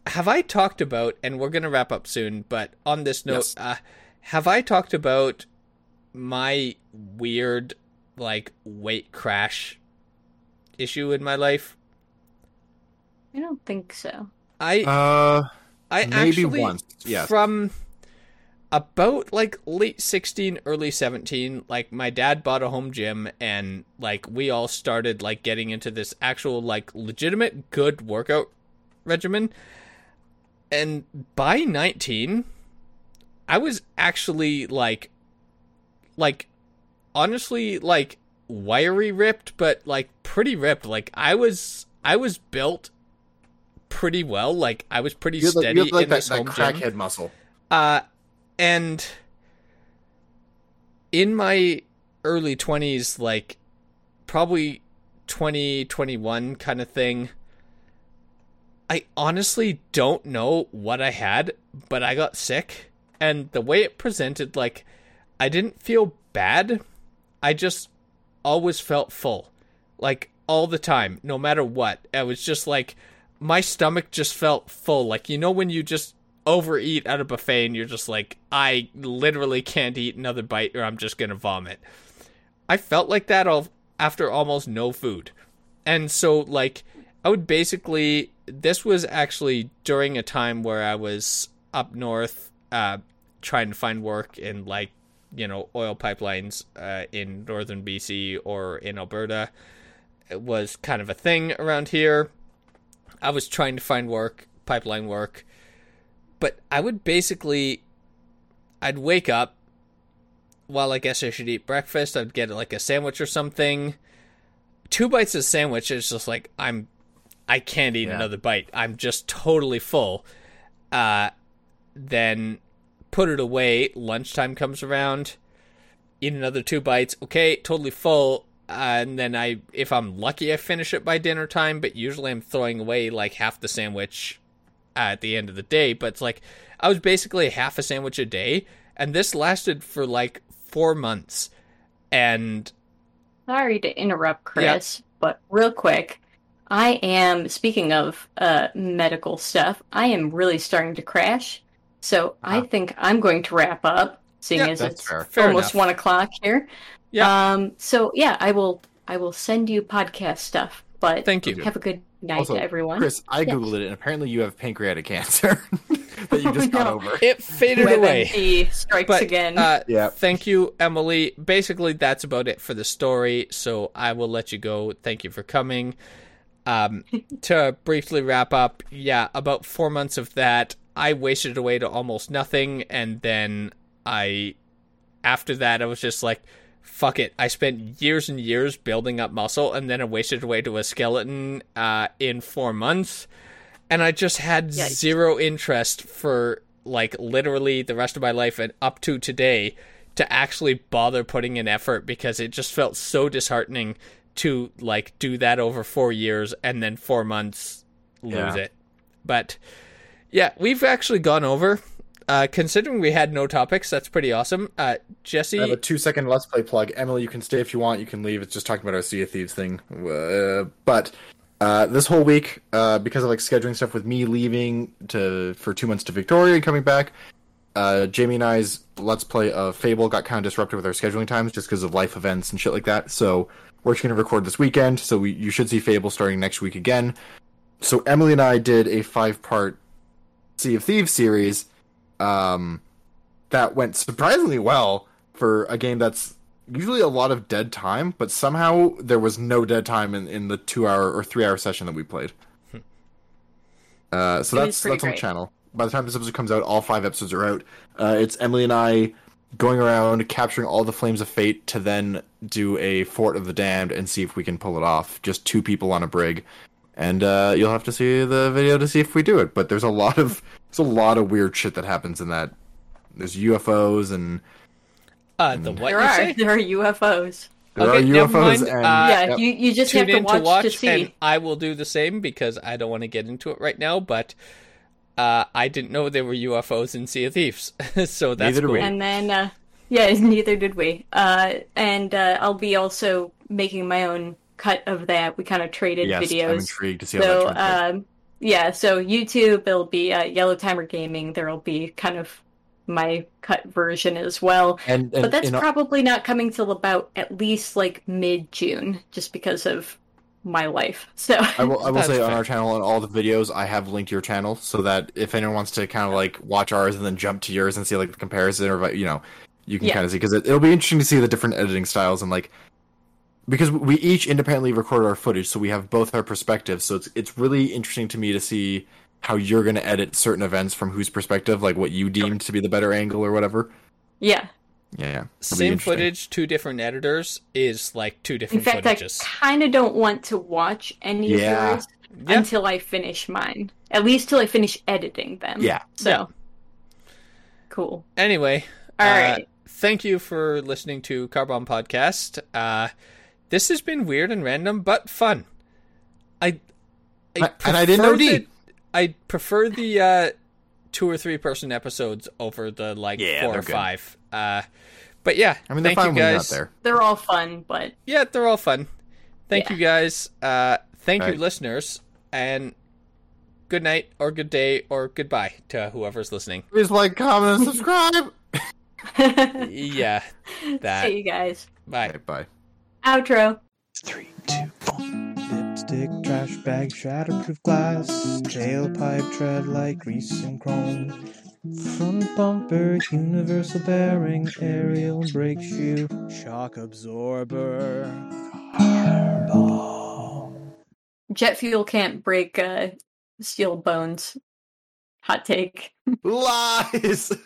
Speaker 2: Have I talked about, and we're going to wrap up soon, but on this note,
Speaker 1: Yes.
Speaker 2: uh, have I talked about my weird, like, weight crash issue in my life?
Speaker 3: i don't think so
Speaker 2: I
Speaker 1: Uh,
Speaker 2: I
Speaker 1: maybe
Speaker 2: actually
Speaker 1: once, yes.
Speaker 2: from about like late 16 early 17 like my dad bought a home gym and like we all started like getting into this actual like legitimate good workout regimen and by 19 I was actually like, like, honestly, like wiry ripped, but like pretty ripped. Like I was, I was built pretty well. Like I was pretty
Speaker 1: You had like,
Speaker 2: steady
Speaker 1: like
Speaker 2: in
Speaker 1: that,
Speaker 2: this
Speaker 1: that
Speaker 2: home gym.
Speaker 1: crackhead muscle.
Speaker 2: Uh, and in my early 20s, like probably 20, 21 kind of thing, I honestly don't know what I had, but I got sick. And the way it presented, like, I didn't feel bad. I just always felt full. Like, all the time, no matter what. I was just like, my stomach just felt full. Like, you know, when you just overeat at a buffet and you're just like, I literally can't eat another bite or I'm just gonna vomit. I felt like that all after almost no food. And so like I would basically this was actually during a time where I was up north uh trying to find work in like you know oil pipelines uh, in northern BC or in Alberta. It was kind of a thing around here. I was trying to find work, pipeline work but I would basically I'd wake up well I guess I should eat breakfast I'd get like a sandwich or something two bites of sandwich is just like I'm I can't eat
Speaker 1: Yeah.
Speaker 2: another bite. I'm just totally full. Uh then put it away. Lunchtime comes around. Eat another two bites. Okay totally full. Uh, and then I if I'm lucky I finish it by dinner time but usually I'm throwing away like half the sandwich at the end of the day, but it's like I was basically half a sandwich a day, and this lasted for like four months. And
Speaker 3: Sorry to interrupt, Chris, but real quick, I am speaking of uh, medical stuff. I am really starting to crash, so I
Speaker 1: Uh-huh.
Speaker 3: think I'm going to wrap up, seeing
Speaker 2: Yeah,
Speaker 3: as
Speaker 1: that's
Speaker 3: it's
Speaker 1: fair.
Speaker 2: Fair
Speaker 3: almost
Speaker 2: enough.
Speaker 3: one o'clock here.
Speaker 2: Yeah.
Speaker 3: Um. So yeah, I will. I will send you podcast stuff. But
Speaker 2: thank you.
Speaker 3: have a good night
Speaker 1: Also,
Speaker 3: to everyone.
Speaker 1: Chris, I
Speaker 3: Yes.
Speaker 1: googled it, and apparently you have pancreatic cancer that you just
Speaker 3: Oh,
Speaker 1: got
Speaker 3: no.
Speaker 1: over.
Speaker 2: It faded away.
Speaker 3: WebMD strikes
Speaker 2: But
Speaker 3: again.
Speaker 2: uh,
Speaker 1: Yeah.
Speaker 2: thank you, Emily. Basically, that's about it for the story. So I will let you go. Thank you for coming. Um, to briefly wrap up, yeah, about four months of that, I wasted away to almost nothing, and then I, after that, I was just like, fuck it. I spent years and years building up muscle, and then I wasted away to a skeleton uh, in four months, and I just had
Speaker 3: Yikes.
Speaker 2: zero interest for like literally the rest of my life and up to today to actually bother putting in effort because it just felt so disheartening to like do that over four years and then four months lose
Speaker 1: Yeah.
Speaker 2: it. But yeah, we've actually gone over. Uh, considering we had no topics, that's pretty awesome. Uh, Jesse,
Speaker 1: I have a two second Let's Play plug. Emily, you can stay if you want. You can leave. It's just talking about our Sea of Thieves thing. Uh, but uh, this whole week, uh, because of like scheduling stuff with me leaving to for two months to Victoria and coming back, uh, Jamie and I's Let's Play of Fable got kind of disrupted with our scheduling times just because of life events and shit like that. So we're just going to record this weekend. So we, you should see Fable starting next week again. So Emily and I did a five part Sea of Thieves series um, that went surprisingly well for a game that's usually a lot of dead time, but somehow there was no dead time in, in the two hour or three hour session that we played. Uh, so
Speaker 3: It
Speaker 1: that's that's on the channel. By the time this episode comes out, all five episodes are out. Uh, it's Emily and I going around capturing all the flames of fate to then do a fort of the damned and see if we can pull it off. Just two people on a brig, and uh, you'll have to see the video to see if we do it. But there's a lot of there's a lot of weird shit that happens in that. There's UFOs and
Speaker 2: uh, the what
Speaker 3: there are there are UFOs.
Speaker 1: there
Speaker 2: Okay,
Speaker 1: are UFOs and
Speaker 2: Uh,
Speaker 3: yeah,
Speaker 1: yep.
Speaker 3: you you just
Speaker 2: Tune
Speaker 3: have
Speaker 2: in
Speaker 3: to watch
Speaker 2: to watch,
Speaker 3: to see.
Speaker 2: and I will do the same because I don't want to get into it right now. But uh, I didn't know there were UFOs in Sea of Thieves, so that's
Speaker 1: Neither
Speaker 2: cool.
Speaker 3: And then, uh, yeah, neither did we. Uh, and uh, I'll be also making my own cut of that. We kind of traded
Speaker 1: yes,
Speaker 3: videos.
Speaker 1: I'm intrigued to see how
Speaker 3: so,
Speaker 1: that turns out.
Speaker 3: um, yeah, so YouTube, it'll be uh, Yellow Timer Gaming. There'll be kind of my cut version as well.
Speaker 1: And, and
Speaker 3: But that's
Speaker 1: in
Speaker 3: probably not coming till about at least like mid June, just because of my life. So,
Speaker 1: I will, I will
Speaker 2: That's
Speaker 1: say on our channel and all the videos, I have linked your channel so that if anyone wants to kind of like watch ours and then jump to yours and see like the comparison or you know, you can
Speaker 3: Yeah.
Speaker 1: kind of see because it, it'll be interesting to see the different editing styles and like because we each independently record our footage, so we have both our perspectives. So it's it's really interesting to me to see how you're going to edit certain events from whose perspective, like what you deemed to be the better angle or whatever.
Speaker 3: Yeah.
Speaker 1: Yeah, yeah.
Speaker 2: Same footage, two different editors is like two different.
Speaker 3: In
Speaker 2: different
Speaker 3: fact,
Speaker 2: footages.
Speaker 3: I kind of don't want to watch any
Speaker 1: Yeah.
Speaker 3: of yours
Speaker 2: Yeah.
Speaker 3: until I finish mine. At least till I finish editing them.
Speaker 1: Yeah.
Speaker 3: So.
Speaker 2: Yeah.
Speaker 3: Cool.
Speaker 2: Anyway,
Speaker 3: All
Speaker 2: uh,
Speaker 3: right.
Speaker 2: Thank you for listening to Carbon Podcast. Uh, this has been weird and random, but fun. I,
Speaker 1: I- and I didn't know
Speaker 2: prefer the- I prefer the uh, two or three person episodes over the like
Speaker 1: Yeah,
Speaker 2: four or
Speaker 1: good.
Speaker 2: five. Uh, but yeah,
Speaker 1: I mean, they're
Speaker 2: thank
Speaker 1: fine
Speaker 2: you
Speaker 1: when you're not
Speaker 2: guys.
Speaker 1: there.
Speaker 3: They're all fun, but
Speaker 2: Yeah, they're all fun. Thank
Speaker 3: Yeah.
Speaker 2: you guys. Uh, thank you, listeners, and good night or good day or goodbye to whoever's listening.
Speaker 1: Please like, comment, and subscribe.
Speaker 2: Yeah, that.
Speaker 3: see you guys.
Speaker 2: Bye.
Speaker 1: Okay, bye.
Speaker 3: Outro.
Speaker 5: Three, two, one. Lipstick, trash bag, shatterproof glass, tailpipe tread like grease and chrome. Front bumper, universal bearing, aerial brake shoe, shock absorber. Ball.
Speaker 3: Jet fuel can't break uh, steel bones. Hot take.
Speaker 1: Lies.